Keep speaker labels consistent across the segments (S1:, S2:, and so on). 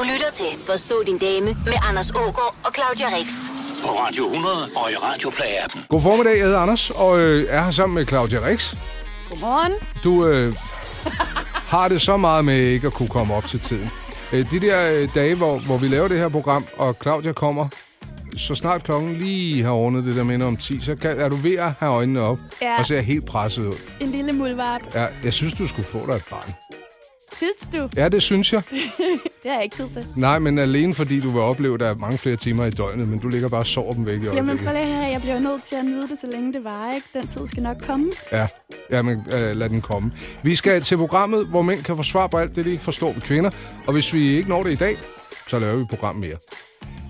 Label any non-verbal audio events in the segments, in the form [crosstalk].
S1: Du lytter til Forstå din dame med Anders Ågaard og Claudia Rex.
S2: På Radio 100 og i Radioplay-appen.
S3: God formiddag, jeg hedder Anders, og øh, er her sammen med Claudia Rix.
S4: Godmorgen.
S3: Du øh, [laughs] har det så meget med ikke at kunne komme op til tiden. Øh, de der øh, dage, hvor, hvor vi laver det her program, og Claudia kommer, så snart klokken lige har rundet det der minder om 10, så kan, er du ved at have øjnene op
S4: Ja.
S3: og ser helt presset ud.
S4: En lille muldvarp.
S3: Ja, jeg synes, du skulle få dig et barn.
S4: Synes du?
S3: Ja, det synes jeg. [laughs]
S4: Det har jeg ikke tid til.
S3: Nej, men alene fordi du vil opleve, at der er mange flere timer i døgnet, men du ligger bare og sover dem væk i
S4: Jamen prøv lige her, jeg bliver nødt til at nyde det, så længe det var, ikke? Den tid skal nok komme.
S3: Ja, ja men øh, lad den komme. Vi skal til programmet, hvor mænd kan få svar på alt det, de ikke forstår ved kvinder. Og hvis vi ikke når det i dag, så laver vi et program mere.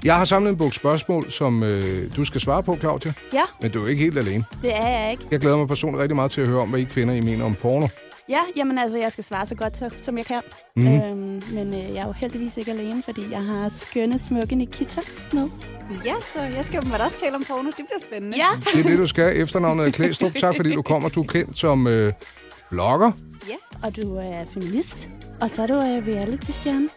S3: Jeg har samlet en bog spørgsmål, som øh, du skal svare på, Claudia.
S4: Ja,
S3: Men du er ikke helt alene.
S4: det er jeg ikke.
S3: Jeg glæder mig personligt rigtig meget til at høre om, hvad I kvinder I mener om porno.
S4: Ja, jamen altså, jeg skal svare så godt, som jeg kan. Mm. Øhm, men øh, jeg er jo heldigvis ikke alene, fordi jeg har skønne, smukke Nikita med.
S5: Ja, så jeg skal jo også tale om porno. Det bliver spændende.
S4: Ja,
S3: Det er det, du skal. Efternavnet er Klæstrup. Tak, fordi du kommer. Du er kendt som øh, blogger.
S4: og du er feminist. Og så er du øh, reality-stjerne.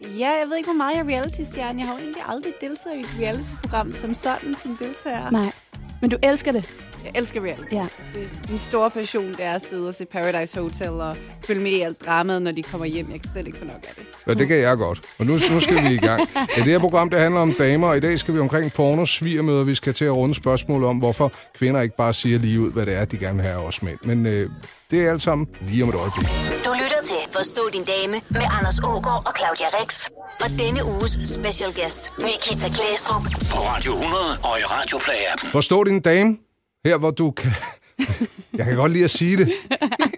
S5: Ja, jeg ved ikke, hvor meget jeg er reality-stjerne. Jeg har jo egentlig aldrig deltaget i et reality-program som sådan, som deltager.
S4: Nej, men du elsker det.
S5: Jeg elsker reality.
S4: Ja.
S5: Det, min store passion, det er at sidde og se Paradise Hotel og følge med i alt dramaet, når de kommer hjem. Jeg kan slet ikke få nok af det.
S3: Ja, det kan jeg godt. Og nu, nu skal vi i gang. Ja, det her program, det handler om damer, og i dag skal vi omkring porno, svigermøder. Vi skal til at runde spørgsmål om, hvorfor kvinder ikke bare siger lige ud, hvad det er, de gerne vil have os mænd. Men øh, det er alt sammen lige om et øjeblik.
S1: Du lytter til Forstå din dame med Anders Ågaard og Claudia Rex. Og denne uges special guest, Nikita Klæstrup.
S2: På Radio 100 og i Radioplay-appen.
S3: Forstå din dame, her hvor du kan... [laughs] Jeg kan godt lide at sige det.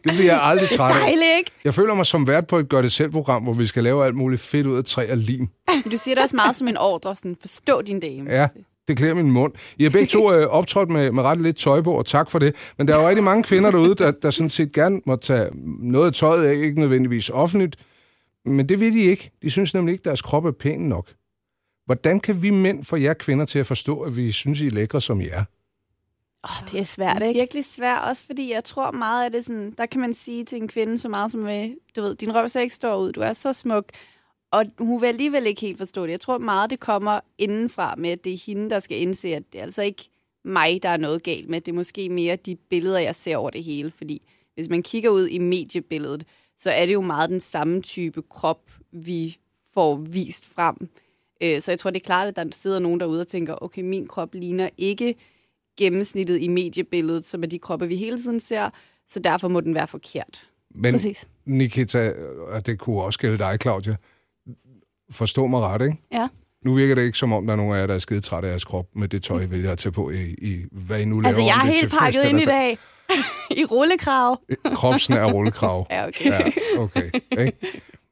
S3: Det bliver jeg aldrig træt af.
S4: Dejligt, ikke?
S3: Jeg føler mig som vært på et gør-det-selv-program, hvor vi skal lave alt muligt fedt ud af træ og lim.
S5: Du siger det også meget som en ordre, sådan, forstå din dame.
S3: Ja, det klæder min mund. I har begge to øh, optrådt med, med ret lidt tøj på, og tak for det. Men der er jo rigtig mange kvinder derude, der, der sådan set gerne må tage noget af tøjet af, ikke nødvendigvis offentligt. Men det vil de ikke. De synes nemlig ikke, at deres krop er pæn nok. Hvordan kan vi mænd få jer kvinder til at forstå, at vi synes, I er lækre, som I er?
S4: Åh, det er svært,
S5: Det er
S4: ikke?
S5: virkelig svært, også fordi jeg tror meget af det sådan, der kan man sige til en kvinde så meget som, med, du ved, din røv ser ikke stor ud, du er så smuk, og hun vil alligevel ikke helt forstå det. Jeg tror meget, det kommer indenfra med, at det er hende, der skal indse, at det er altså ikke mig, der er noget galt med. Det er måske mere de billeder, jeg ser over det hele, fordi hvis man kigger ud i mediebilledet, så er det jo meget den samme type krop, vi får vist frem. Øh, Så jeg tror, det er klart, at der sidder nogen derude og tænker, okay, min krop ligner ikke gennemsnittet i mediebilledet, som er de kroppe, vi hele tiden ser, så derfor må den være forkert.
S3: Men
S4: Præcis.
S3: Nikita, og det kunne også gælde dig, Claudia, forstå mig ret, ikke?
S4: Ja.
S3: Nu virker det ikke, som om der er nogen af jer, der er skide træt af jeres krop med det tøj, I vælger at tage på i, i hvad I nu laver.
S4: Altså, jeg er helt pakket
S3: fest
S4: ind i dag. [laughs] I rullekrav.
S3: Kropsnær rullekrav. [laughs]
S5: Ja, okay.
S3: Ja, okay. Ikke?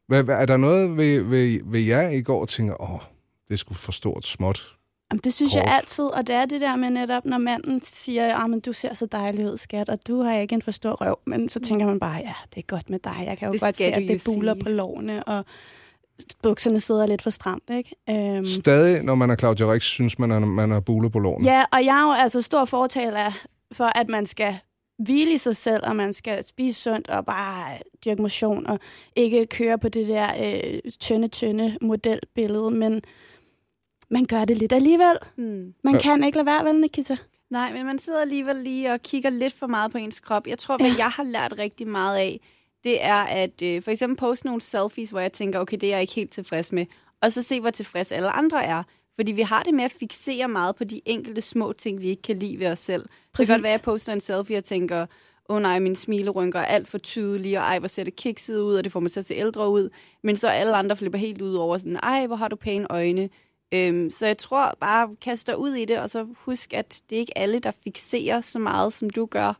S3: Hvad, er der noget ved, ved, ved jer i går, tænker, åh, det skulle for stort småt?
S4: Jamen, det synes
S3: Kort.
S4: jeg altid, og det er det der med netop, når manden siger, at men du ser så dejlig ud, skat, og du har ikke en for stor røv, men så tænker man bare, ja, det er godt med dig. Jeg kan jo
S5: Det
S4: godt se, at det buler
S5: sige.
S4: på lårene, og bukserne sidder lidt for stramt, ikke? Øhm,
S3: Stadig, når man er Claudia Rix, synes man, at man er buler på lårene.
S4: ja, og jeg er jo altså stor fortaler for, at man skal hvile i sig selv, og man skal spise sundt og bare dyrke motion, og ikke køre på det der øh, tynde, tynde modelbillede, men man gør det lidt alligevel.
S5: Hmm.
S4: Man
S3: Ja.
S4: kan ikke lade være, vel, Nikita?
S5: Nej, men man sidder alligevel lige og kigger lidt for meget på ens krop. Jeg tror, hvad
S4: Ja.
S5: jeg har lært rigtig meget af, det er at øh, for eksempel poste nogle selfies, hvor jeg tænker, okay, det er jeg ikke helt tilfreds med. Og så se, hvor tilfreds alle andre er. Fordi vi har det med at fixere meget på de enkelte små ting, vi ikke kan lide ved os selv. Præcis. Det kan godt være, at jeg poster en selfie og tænker, åh oh nej, mine smilerynker er alt for tydelige, og ej, hvor ser det kikset ud, og det får mig til at se ældre ud. Men så alle andre flipper helt ud over sådan, ej, hvor har du pæne øjne. Øhm, så jeg tror bare, kast dig ud i det, og så husk, at det er ikke alle, der fixerer så meget, som du gør.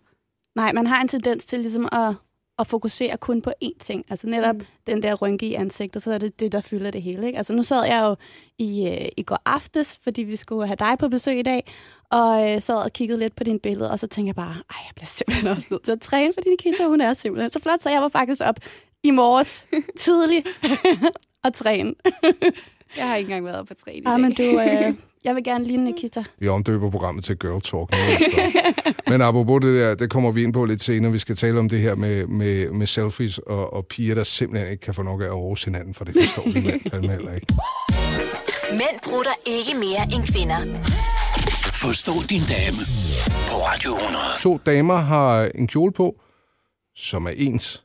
S4: Nej, man har en tendens til ligesom at, at fokusere kun på én ting. Altså netop
S5: Mm.
S4: den der rynke i ansigtet, så er det det, der fylder det hele. Ikke? Altså nu sad jeg jo i, øh, i går aftes, fordi vi skulle have dig på besøg i dag, og øh, sad og kiggede lidt på dine billeder, og så tænkte jeg bare, ej, jeg bliver simpelthen også nødt til at træne, fordi Nikita, hun er simpelthen så flot, så jeg var faktisk op i morges [laughs] tidligt [laughs] og træne.
S5: Jeg har ikke engang været på træning
S4: Ah, men du, øh, [laughs] jeg vil gerne ligne Nikita.
S3: Vi omdøber programmet til Girl Talk. nu. Men apropos det der, det kommer vi ind på lidt senere. Vi skal tale om det her med, med, med selfies og, og piger, der simpelthen ikke kan få nok af at rose hinanden, for det forstår vi mænd fandme heller ikke.
S1: Mænd prutter ikke mere end kvinder.
S2: Forstå din dame på Radio 100.
S3: To damer har en kjole på, som er ens.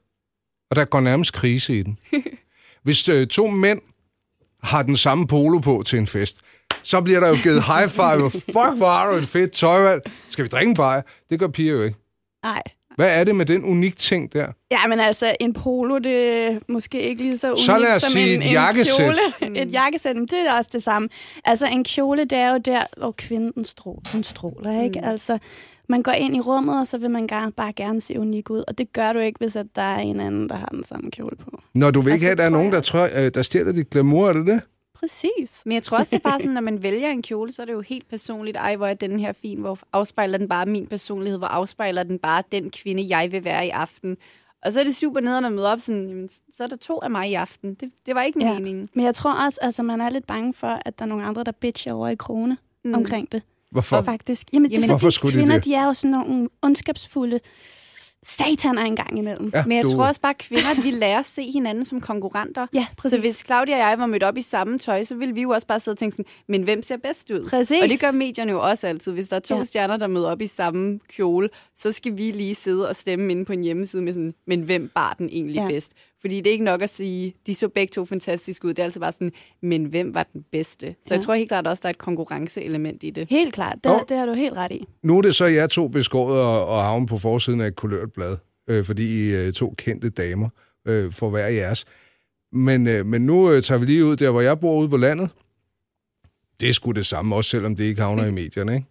S3: Og der går nærmest krise i den. [laughs] Hvis øh, to mænd har den samme polo på til en fest, så bliver der jo givet high five. Fuck, hvor har du et fedt tøjvalg. Skal vi drikke en bajer? Det gør piger jo ikke.
S4: Nej.
S3: Hvad er det med den unik ting der?
S4: Ja, men altså, en polo, det er måske ikke lige så unikt
S3: Så lad os
S4: som
S3: sige
S4: en,
S3: et
S4: en
S3: jakkesæt.
S4: kjole. Et jakkesæt, men det er også det samme. Altså, en kjole, det er jo der, hvor kvinden stråler, hun stråler ikke? Altså, man går ind i rummet, og så vil man gerne, bare gerne se unik ud. Og det gør du ikke, hvis at der er en anden, der har den samme kjole på.
S3: Når du vil ikke
S4: Altså,
S3: have, at der er nogen, der,
S4: jeg-
S3: tror, øh, der stjæler dit glamour, er det det?
S4: Præcis.
S5: Men jeg tror også, det er bare sådan, [laughs] når man vælger en kjole, så er det jo helt personligt. Ej, hvor er den her fin, hvor afspejler den bare min personlighed, hvor afspejler den bare den kvinde, jeg vil være i aften. Og så er det super nederen at møde op sådan, jamen, så er der to af mig i aften. Det, det var ikke
S4: Ja.
S5: meningen.
S4: Men jeg tror også, altså, man er lidt bange for, at der er nogle andre, der bitcher over i krone mm. omkring det.
S3: Hvorfor?
S4: Faktisk. Jamen, det er
S5: Jamen,
S4: fordi
S3: skulle de
S4: kvinder,
S3: det?
S4: de er jo sådan nogle ondskabsfulde sataner en gang imellem.
S3: Ja,
S5: Men jeg
S3: du-
S5: tror også bare, at kvinder, vi lærer at se hinanden som konkurrenter.
S4: Ja, præcis.
S5: Så hvis Claudia og jeg var mødt op i samme tøj, så ville vi jo også bare sidde og tænke sådan, men hvem ser bedst ud?
S4: Præcis.
S5: Og det gør medierne jo også altid. Hvis der er to
S4: Ja.
S5: stjerner, der møder op i samme kjole, så skal vi lige sidde og stemme inde på en hjemmeside med sådan, men hvem bar den egentlig
S4: ja.
S5: bedst? Fordi det er ikke nok at sige, de så begge to fantastisk ud. Det er altså bare sådan, men hvem var den bedste? Så
S4: Ja.
S5: jeg tror helt klart også, der er et konkurrenceelement i det.
S4: Helt klart, det,
S3: Åh.
S4: det har du helt ret i.
S3: Nu er det så jer to beskåret og, og havne på forsiden af et kulørt blad, øh, fordi I er to kendte damer øh, for hver jeres. Men, øh, men nu øh, tager vi lige ud der, hvor jeg bor ude på landet. Det er sgu det samme, også selvom det ikke havner i medierne, ikke?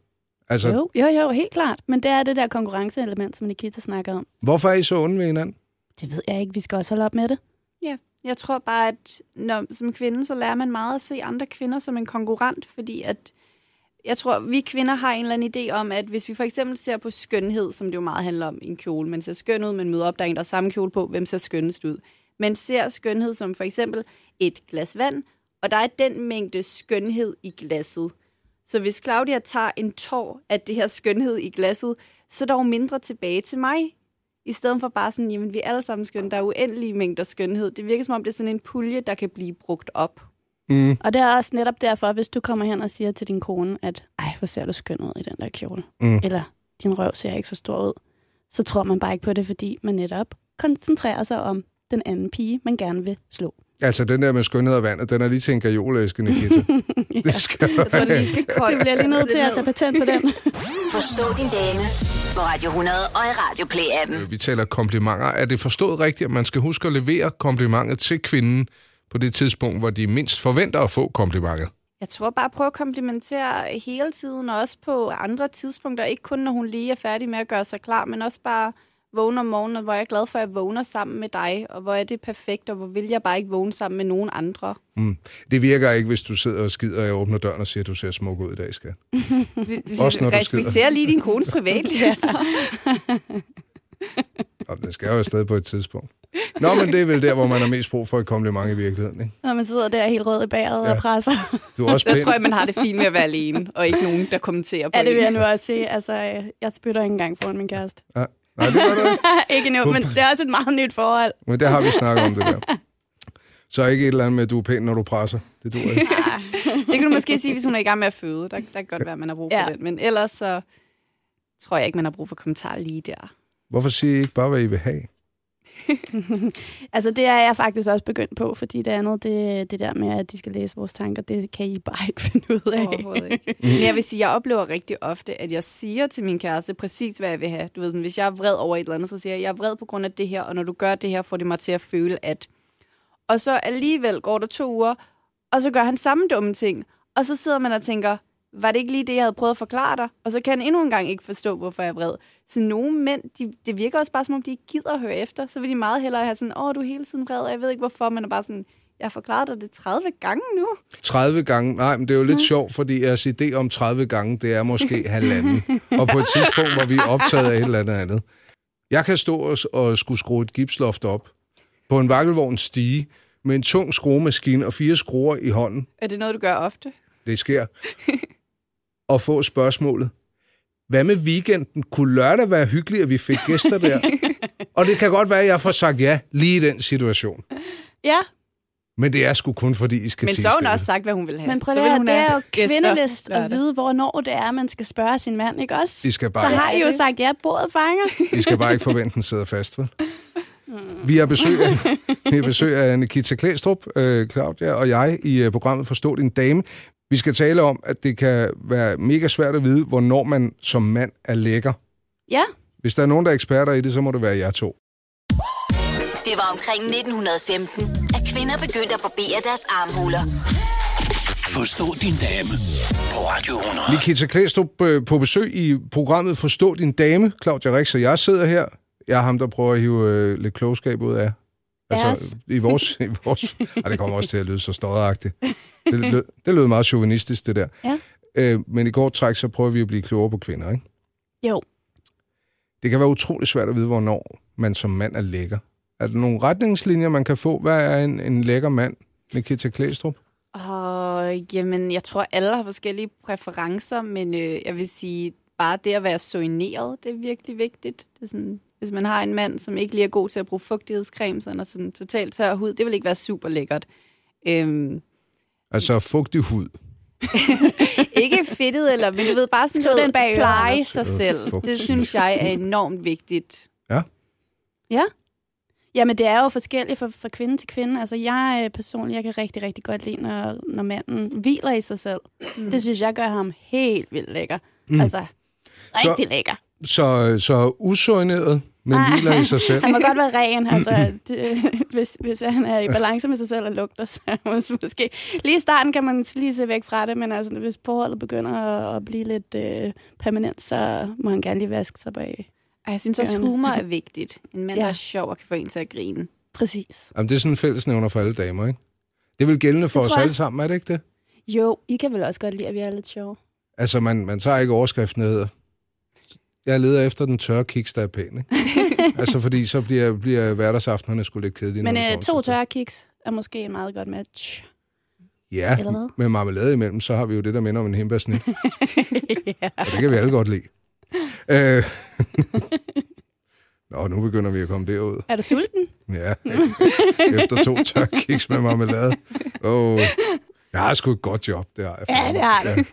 S3: Altså,
S4: Jo, jo, jo, helt klart. Men det er det der konkurrenceelement, som Nikita snakker om.
S3: hvorfor er I så onde ved hinanden?
S4: Det ved jeg ikke, vi skal også holde op med det.
S5: Ja, jeg tror bare, at når, som kvinde, så lærer man meget at se andre kvinder som en konkurrent, fordi at jeg tror, vi kvinder har en eller anden idé om, at hvis vi for eksempel ser på skønhed, som det jo meget handler om i en kjole, man ser skøn ud, man møder op, der er en, der er samme kjole på, hvem ser skønnest ud? Man ser skønhed som for eksempel et glas vand, og der er den mængde skønhed i glasset. Så hvis Claudia tager en tår af det her skønhed i glasset, så er der jo mindre tilbage til mig. I stedet for bare sådan, jamen vi er alle sammen skønne, der er uendelige mængder skønhed. Det virker som om, det er sådan en pulje, der kan blive brugt op.
S3: Mm.
S4: Og det er også netop derfor, hvis du kommer hen og siger til din kone, at ej, hvor ser du skøn ud i den der kjole.
S3: Mm.
S4: Eller din røv ser ikke så stor ud. Så tror man bare ikke på det, fordi man netop koncentrerer sig om den anden pige, man gerne vil slå.
S3: Altså, den der med skønhed og vandet, den er lige til en gajolæske, Nikita. [laughs] Det skal
S5: Jeg tror, det lige skal kolde. [laughs]
S4: Det bliver lige nødt til at tage patent på den.
S1: Forstå din dame på Radio 100 og i Radio Play-appen.
S3: Vi taler komplimenter. Er det forstået rigtigt, at man skal huske at levere komplimentet til kvinden på det tidspunkt, hvor de mindst forventer at få komplimentet?
S5: Jeg tror bare, prøv at komplimentere hele tiden, og også på andre tidspunkter. Ikke kun, når hun lige er færdig med at gøre sig klar, men også bare vågne om morgenen, hvor jeg er glad for, at jeg vågner sammen med dig, og hvor er det perfekt, og hvor vil jeg bare ikke vågne sammen med nogen andre.
S3: Mm. Det virker ikke, hvis du sidder og skider, og jeg åbner døren og siger, at du ser smuk ud i dag, skat. [laughs] Også når du
S5: Respekter
S3: skider.
S5: lige din kones privatliv. [laughs] så.
S3: Og den skal jo afsted på et tidspunkt. Nå, men det er vel der, hvor man har mest brug for et kompliment i virkeligheden, ikke?
S4: Når man sidder der helt rød i bæret
S3: Ja.
S4: og presser.
S3: Du er også
S5: Der
S3: pæn.
S5: tror jeg, man har det fint med at være alene, og ikke nogen, der kommenterer på
S4: Ja, det vil jeg nu også sige. Altså, øh, jeg spytter ikke engang foran min kæreste.
S3: Ja. Nej, det gør du ikke. [laughs]
S4: ikke nu, men det er også et meget nyt forhold.
S3: Men det har vi snakket om, det der. [laughs] Så ikke et eller andet med, at du er pæn, når du presser. Det duer ikke. [laughs]
S5: Det kan du måske sige, hvis hun er i gang med at føde. Der, der kan godt være, at man har brug for
S4: Ja.
S5: den. Men ellers så tror jeg ikke, man har brug for kommentarer lige der.
S3: Hvorfor siger I ikke bare, hvad I vil have? [laughs]
S4: Altså, det er jeg faktisk også begyndt på, fordi det andet, det, det der med, at de skal læse vores tanker, det kan I bare ikke [laughs] finde ud af.
S5: Overhovedet ikke. [laughs] Men jeg vil sige, jeg oplever rigtig ofte, at jeg siger til min kæreste præcis, hvad jeg vil have. Du ved sådan, hvis jeg er vred over et eller andet, så siger jeg, jeg er vred på grund af det her, og når du gør det her, får det mig til at føle, at... Og så alligevel går der to uger, og så gør han samme dumme ting. Og så sidder man og tænker, var det ikke lige det, jeg havde prøvet at forklare dig? Og så kan han endnu en gang ikke forstå, hvorfor jeg er vred. Så nogle mænd, de, det virker også bare, som om de ikke gider at høre efter. Så vil de meget hellere have sådan, åh, du er hele tiden vred, og jeg ved ikke hvorfor, men er bare sådan, jeg har forklaret dig det 30 gange nu.
S3: 30 gange? Nej, men det er jo lidt sjovt, fordi jeres idé om 30 gange, det er måske [laughs] halvanden. Og på et tidspunkt, hvor vi er optaget af et eller andet andet. Jeg kan stå og, og skulle skrue et gipsloft op på en vakkelvogn stige med en tung skruemaskine og fire skruer i hånden,
S5: Er det noget, du gør ofte?
S3: det sker, [laughs] og få spørgsmålet, hvad med weekenden? Kunne lørdag være hyggeligt, at vi fik gæster der? og det kan godt være, at jeg får sagt ja lige i den situation.
S4: Ja,
S3: Men det er sgu kun fordi, I skal
S5: Men så har hun også sagt, hvad hun vil have.
S4: men prøv
S5: Så
S4: at
S5: vil
S4: høre,
S5: hun
S4: det
S5: have
S4: er jo kvindelist at vide, hvornår det er, man skal spørge sin mand, ikke også?
S3: I skal
S4: Så
S3: bare,
S4: har I jo sagt, ja, bordet fanger.
S3: I skal bare ikke forvente, at den sidder fast, vel? Vi har besøg af, [laughs] vi har besøg af Nikita Klæstrup, øh, Claudia og jeg i øh, programmet Forstå din dame. Vi skal tale om, at det kan være mega svært at vide, hvornår man som mand er lækker.
S4: Ja,
S3: Hvis der er nogen, der er eksperter i det, så må det være jer to.
S1: Det var omkring 1915, at kvinder begyndte at barbere deres armhuler.
S2: Forstå din dame på Radio 100.
S3: Nikita Klæstrup øh, på besøg i programmet Forstå din dame. Claudia Rix og jeg sidder her. Jeg er ham, der prøver at hive øh, lidt klogskab ud af. Altså, i vores... I [laughs] vores ej, det kommer også til at lyde så stodderagtigt. Det lød, det lød meget chauvinistisk, det der.
S4: Ja.
S3: Øh, men i går træk, så prøver vi at blive klogere på kvinder, ikke?
S4: jo.
S3: Det kan være utrolig svært at vide, hvornår man som mand er lækker. Er der nogle retningslinjer, man kan få? Hvad er en, en lækker mand, Nikita Klæstrup?
S5: Og jamen, jeg tror, alle har forskellige præferencer, men øh, jeg vil sige, bare det at være soineret, det er virkelig vigtigt. Det er sådan, hvis man har en mand, som ikke lige er god til at bruge fugtighedscreme, sådan og sådan totalt tør hud, det vil ikke være super lækkert. Øhm,
S3: Altså fugtig hud. [laughs]
S5: ikke fedtet, eller, men du ved, bare sådan noget, pleje sig selv. Det synes jeg er enormt vigtigt.
S4: Ja. Jamen, det er jo forskelligt fra, fra kvinde til kvinde. Altså, jeg øh, personligt, jeg kan rigtig, rigtig godt lide, når, når manden hviler i sig selv. Mm. Det synes jeg gør ham helt vildt lækker. Mm. Altså, rigtig så... lækker.
S3: Så, så usøjneret, men
S4: Nej.
S3: hviler i sig selv. [laughs]
S4: Han må godt være ren, altså, [clears throat] det, hvis, hvis han er i balance med sig selv og lugter, så mås- måske... Lige i starten kan man lige se væk fra det, men altså, hvis forholdet begynder at, at blive lidt øh, permanent, så må han gerne lige vaske sig bag.
S5: Og jeg synes også, humor er vigtigt. En mand,
S4: Ja.
S5: der er sjov og kan få en til at grine.
S4: Præcis.
S3: Jamen, det er sådan en fællesnævner for alle damer, ikke? Det er vel gældende for os
S4: jeg.
S3: alle sammen, er det ikke det?
S4: Jo, I kan vel også godt lide, at vi er lidt sjove.
S3: Altså, man, man tager ikke overskriften, der hedder, jeg leder efter den tørre kiks, der er pæn, ikke? [laughs] altså, fordi så bliver, bliver hverdagsaftenerne sgu lidt kedelige.
S4: Men øh, to tørre kiks er måske en meget godt match.
S3: Ja, med marmelade imellem, så har vi jo det, der minder om en hembærsnit. [laughs] Og det kan vi alle godt lide. Øh. [laughs] Nå, nu begynder vi at komme derud.
S4: Er du sulten?
S3: Ja, efter to tør kiks med marmelade. Oh. Jeg har sgu et godt job, det har jeg.
S4: Ja, det har du.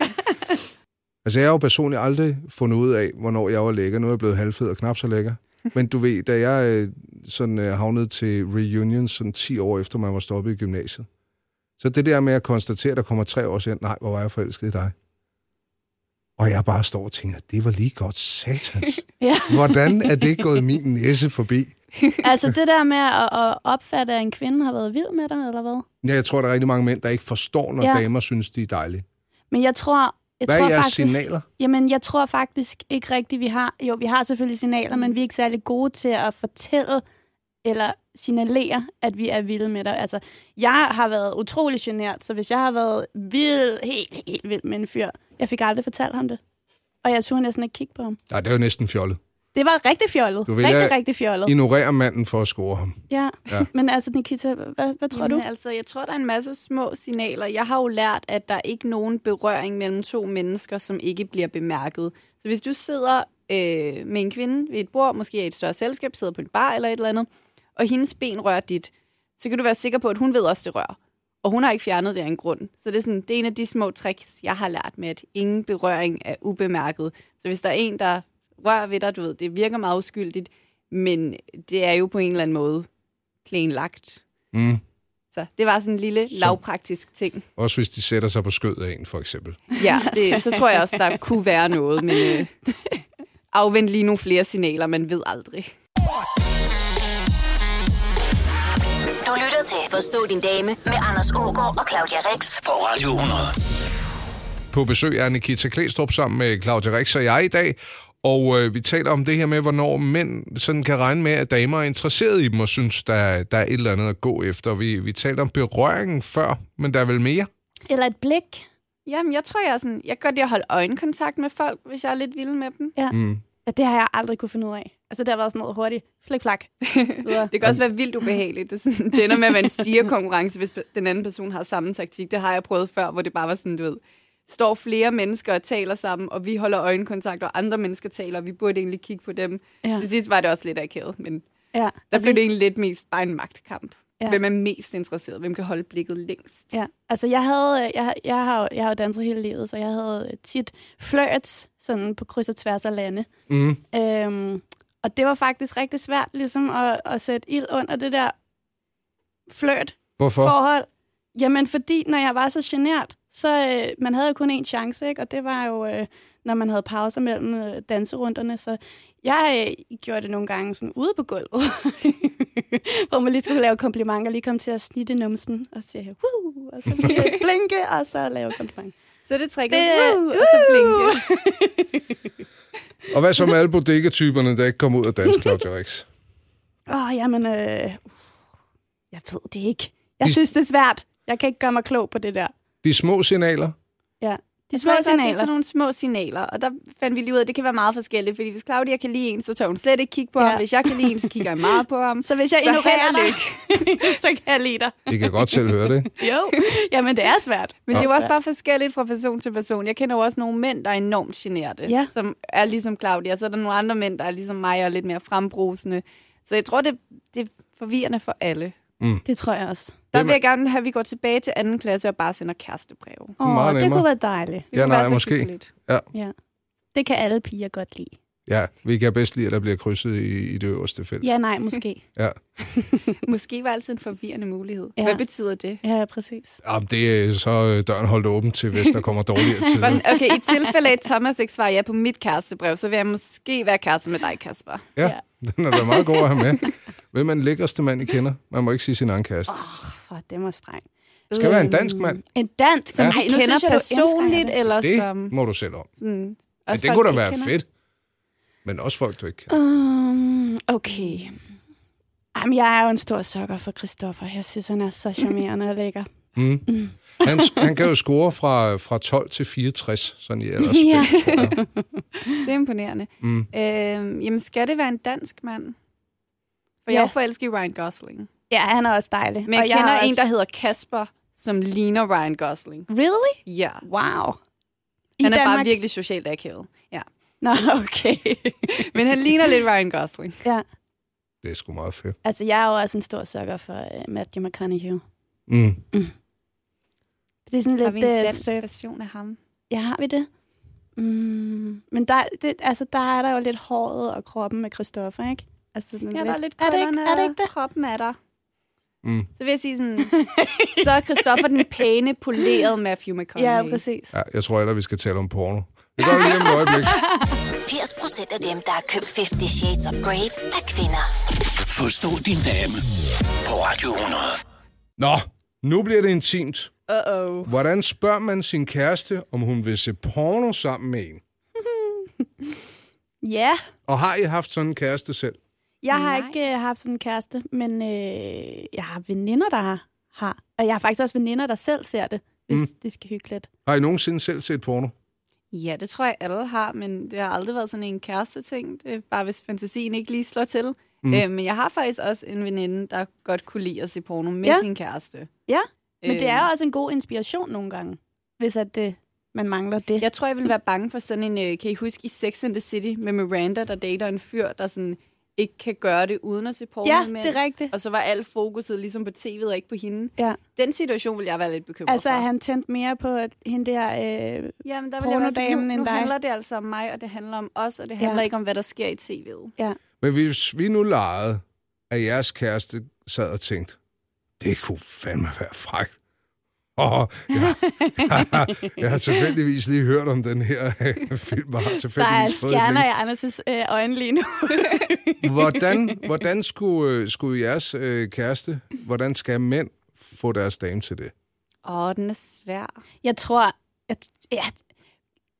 S3: Altså, jeg har jo personligt aldrig fundet ud af, hvornår jeg var lækker. Nu er jeg blevet halvfed og knap så lækker. Men du ved, da jeg øh, sådan, øh, havnede til reunion sådan 10 år efter, man var stoppet i gymnasiet, så det der med at konstatere, at der kommer tre år siden, nej, hvor var jeg forelsket i dig. Og jeg bare står og tænker, det var lige godt satans. [laughs]
S4: Ja.
S3: Hvordan er det gået min næse forbi? [laughs]
S4: altså det der med at, at opfatte, at en kvinde har været vild med dig, eller hvad?
S3: Ja, jeg tror, der er rigtig mange mænd, der ikke forstår, når
S4: Ja.
S3: damer synes, de er dejlige.
S4: Men jeg tror... Jeg
S3: Hvad
S4: tror
S3: er jeres
S4: faktisk,
S3: signaler?
S4: Jamen, jeg tror faktisk ikke rigtigt, vi har... Jo, vi har selvfølgelig signaler, men vi er ikke særlig gode til at fortælle eller signalere, at vi er vilde med dig. Altså, jeg har været utrolig genert, så hvis jeg har været vild, helt, helt vild med en fyr, jeg fik aldrig fortalt ham det. Og jeg turde næsten ikke kigge på ham.
S3: Nej, det er jo næsten fjollet.
S4: Det var rigtig fjollet.
S3: Du vil
S4: rigtig, rigtig fjollet.
S3: Ignorer manden for at score ham.
S4: Ja.
S3: Ja. [laughs]
S4: Men altså, Nikita, hvad, hvad tror
S5: Jamen,
S4: du?
S5: Altså, jeg tror, der er en masse små signaler. Jeg har jo lært, at der ikke er nogen berøring mellem to mennesker, som ikke bliver bemærket. Så hvis du sidder øh, med en kvinde ved et bord, måske i et større selskab, sidder på en bar eller et eller andet, og hendes ben rører dit, så kan du være sikker på, at hun ved også, det rører. Og hun har ikke fjernet det af en grund. Så det er, sådan, det er en af de små tricks, jeg har lært med, at ingen berøring er ubemærket. Så hvis der er en, der rører ved dig, du ved, det virker meget uskyldigt, men det er jo på en eller anden måde planlagt.
S3: Mm.
S5: Så det var sådan en lille lavpraktisk ting.
S3: Også hvis de sætter sig på skød af en, for eksempel.
S5: Ja, det, så tror jeg også, der kunne være noget, men øh, afvent lige nogle flere signaler, man ved aldrig.
S1: Du lytter til Forstå din dame med Anders Ågaard og Claudia Rex.
S2: På Radio 100.
S3: På besøg er Nikita Klæstrup sammen med Claudia Rix og jeg i dag. Og øh, vi taler om det her med, hvornår mænd sådan kan regne med, at damer er interesseret i dem og synes, der, der er et eller andet at gå efter. Vi, vi talte om berøringen før, men der er vel mere?
S4: Eller et blik?
S5: Jamen, jeg tror, jeg er sådan, jeg kan godt lide at holde øjenkontakt med folk, hvis jeg er lidt vild med dem.
S4: Ja.
S3: Mm.
S4: Ja, det har jeg aldrig kunne finde ud af. Altså, det har været sådan noget hurtigt. Flik-flak. Videre. [laughs]
S5: Det kan også være vildt ubehageligt. Det, er sådan, det ender med at være en stigerkonkurrence, hvis den anden person har samme taktik. Det har jeg prøvet før, hvor det bare var sådan, du ved, står flere mennesker og taler sammen, og vi holder øjenkontakt, og andre mennesker taler, og vi burde egentlig kigge på dem.
S4: Ja.
S5: Til sidst var det også lidt akavet, men
S4: Ja.
S5: der
S4: Altså,
S5: blev det egentlig lidt mest bare en magtkamp.
S4: Ja.
S5: Hvem er mest interesseret? Hvem kan holde blikket længst?
S4: Ja, altså jeg havde, jeg, jeg har, jeg har jo danset hele livet, så jeg havde tit flirts sådan på kryds og tværs af lande.
S3: Mm.
S4: Øhm, og det var faktisk rigtig svært ligesom at, at sætte ild under det der flirt
S3: Hvorfor?
S4: forhold. Jamen fordi, når jeg var så genert, så øh, man havde jo kun én chance, ikke? og det var jo, øh, når man havde pauser mellem øh, danserunderne. Så jeg øh, gjorde det nogle gange sådan ude på gulvet, [laughs] hvor man lige skulle lave komplimenter, lige kom til at snitte numsen, og sige, Woo! og så lige [laughs] blinke, og så lave komplimenter.
S5: Så det trækker
S4: Det-
S5: det, uh, og så blinke.
S3: Og hvad så med alle bodega-typerne, der ikke kommer ud af dansk, Claudia Rix? [laughs]
S4: Åh, oh, jamen, øh, jeg ved det ikke. Jeg
S3: De-
S4: synes, det er svært. Jeg kan ikke gøre mig klog på det der.
S3: De små signaler?
S4: Ja. De små
S5: små signaler. Det er sådan nogle små signaler, og der fandt vi lige ud af, at det kan være meget forskelligt, fordi hvis Claudia kan lide en, så tør hun slet ikke kigge på
S4: Ja.
S5: ja. ham. Hvis jeg kan lide en, så kigger jeg meget på ham. [laughs]
S4: Så hvis jeg
S5: Så
S4: ignorerer dig, [laughs] så kan jeg lide dig.
S3: I kan godt selv høre det. [laughs]
S4: Jo. Jamen, det er svært.
S5: Men det er jo
S4: Ja.
S5: også bare forskelligt fra person til person. Jeg kender jo også nogle mænd, der er enormt generte,
S4: Ja.
S5: som er ligesom Claudia. Så er der nogle andre mænd, der er ligesom mig og lidt mere frembrusende. Så jeg tror, det, det er forvirrende for alle.
S4: Det tror jeg også.
S5: Der
S3: er-
S5: vil jeg gerne have, at vi går tilbage til anden klasse og bare sender kærestebreve.
S4: Åh,
S3: Meget
S4: det
S3: nemmere.
S4: kunne være dejligt.
S5: Det
S3: Ja,
S5: kunne
S3: nej,
S5: være så
S3: måske.
S5: hyggeligt.
S4: Ja. Det kan alle piger godt lide.
S3: Ja, vi kan bedst lide, at der bliver krydset i, i det øverste felt.
S4: Ja, nej, måske. [laughs]
S3: Ja. [laughs]
S5: Måske var altid en forvirrende mulighed.
S4: Ja.
S5: Ja. Hvad betyder det?
S4: Ja, præcis.
S3: Jamen, det er så øh, døren holdt åben til, hvis der kommer dårligere [laughs] tider.
S5: Men, okay, i tilfælde af, at Thomas ikke svarer ja på mit kærestebrev, så vil jeg måske være kæreste med dig, Kasper.
S3: Ja, den er da meget god at have med. Hvem er den lækreste mand, I kender? Man må ikke sige sin egen kæreste.
S4: For det var streng.
S3: Det skal være en dansk mand.
S4: En dansk, som ja.
S5: du kender personligt, eller
S3: Det
S5: som...
S3: må du selv om.
S5: Sådan,
S3: Men det
S5: folk,
S3: kunne da være
S5: kender?
S3: fedt. Men også folk, du ikke kender.
S4: Um, okay. Jamen, jeg er jo en stor sokker for Christoffer. Jeg synes, han er så [laughs] charmerende og lækker.
S3: Mm. Han, han kan jo score fra, fra 12 til 64, sådan i ellers.
S4: Ja. [laughs]
S5: Det er imponerende.
S3: Mm.
S5: Øhm, jamen, skal det være en dansk mand? For
S4: Ja.
S5: jeg er forelsket i Ryan Gosling.
S4: Ja, han er også dejlig.
S5: Men jeg
S4: Og
S5: kender
S4: er
S5: en,
S4: også...
S5: der hedder Kasper, som ligner Ryan Gosling.
S4: Really?
S5: Ja.
S4: Wow. I
S5: Han er
S4: Danmark?
S5: bare virkelig socialt akavet. Ja.
S4: Nå, [laughs] okay.
S5: Men han ligner lidt Ryan Gosling.
S4: ja.
S3: Det er sgu meget fedt.
S4: Altså, jeg er jo også en stor sokker for uh, Matthew McConaughey.
S3: Mm.
S5: Har
S4: Det er sådan
S5: vi
S4: lidt...
S5: en
S4: øh,
S5: dansk
S4: surf-
S5: version af ham?
S4: Ja, har vi det? Mm, men der, det, altså, der er der jo lidt håret og kroppen med Christoffer, ikke? Altså, sådan
S5: Ja, der er lidt
S4: er det, ikke, er det ikke det?
S5: Kroppen er der.
S3: Mm.
S5: Så vil jeg sige sådan, [laughs] så er Christoffer den pæne, polerede Matthew McConaughey.
S4: Ja, præcis.
S3: Ja, jeg tror ellers, vi skal tale om porno. Det gør vi lige om et øjeblik. [laughs]
S1: 80 procent af dem, der har købt 50 Shades of Grey, er kvinder.
S2: Forstå din dame på Radio 100.
S3: Nå, nu bliver det intimt.
S5: Uh-oh.
S3: Hvordan spørger man sin kæreste, om hun vil se porno sammen med en? [laughs]
S4: Ja,
S3: Og har I haft sådan en kæreste selv?
S4: Jeg har
S5: Nej.
S4: ikke øh, haft sådan en kæreste, men øh, jeg har veninder, der har- har. Og jeg har faktisk også veninder, der selv ser det, hvis mm. det skal hygge lidt.
S3: Har I nogensinde selv set porno?
S5: Ja, det tror jeg alle har, men det har aldrig været sådan en kæreste ting. Det er bare, hvis fantasien ikke lige slår til. Mm. Øh, men jeg har faktisk også en veninde, der godt kunne lide at se porno med
S4: Ja.
S5: sin kæreste.
S4: Ja, men det er
S5: Øh.
S4: også en god inspiration nogle gange, hvis at det, man mangler det.
S5: Jeg tror, jeg vil være bange for sådan en... Øh, kan I huske i Sex and the City med Miranda, der dater en fyr, der sådan ikke kan gøre det uden at se porno
S4: Ja,
S5: imens?
S4: det er rigtigt.
S5: Og så var alt fokuset ligesom på tv'et og ikke på hende.
S4: Ja.
S5: Den situation vil jeg være lidt bekymret
S4: Altså,
S5: for.
S4: er han tændt mere på at hende der... Øh,
S5: Jamen, der vil jeg være sådan,
S4: pornodamen
S5: nu,
S4: end
S5: nu
S4: dig?
S5: handler det altså om mig, og det handler om os, og det handler
S4: Ja.
S5: ikke om, hvad der sker i tv'et.
S4: ja.
S3: Men hvis vi nu legede, at jeres kæreste sad og tænkte, det kunne fandme være frækt. Og jeg, [laughs] jeg har tilfældigvis lige hørt om den her øh, film, og har
S4: Der er
S3: tilfældigvis fået et
S4: stjerner i. Anders' øh, øjne lige nu. [laughs]
S3: Hvordan, hvordan skulle, øh, skulle jeres øh, kæreste, hvordan skal mænd få deres dame til det?
S5: Åh, den er svær.
S4: Jeg tror, at, ja,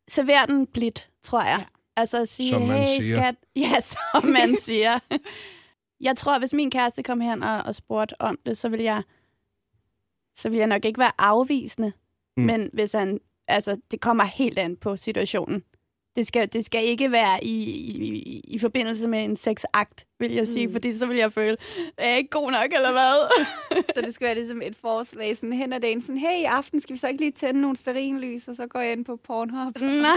S4: server den blidt, tror jeg. Ja. Altså at sige,
S3: Som man
S4: hey
S3: siger.
S4: skat. [laughs] Ja, som man siger. Jeg tror, hvis min kæreste kom hen og, og spurgte om det, så vil jeg, så vil jeg nok ikke være afvisende.
S3: Mm.
S4: Men hvis han, altså, det kommer helt an på situationen. Det skal, det skal ikke være i, i, i forbindelse med en sexakt, vil jeg sige,
S5: Mm.
S4: fordi så vil jeg føle, er jeg ikke god nok, eller hvad? [laughs]
S5: Så det skal være ligesom et forslag, sådan hen ad dagen, sådan, hey, i aften skal vi så ikke lige tænde nogle sterinlys, og så går jeg ind på Pornhub.
S4: Nej.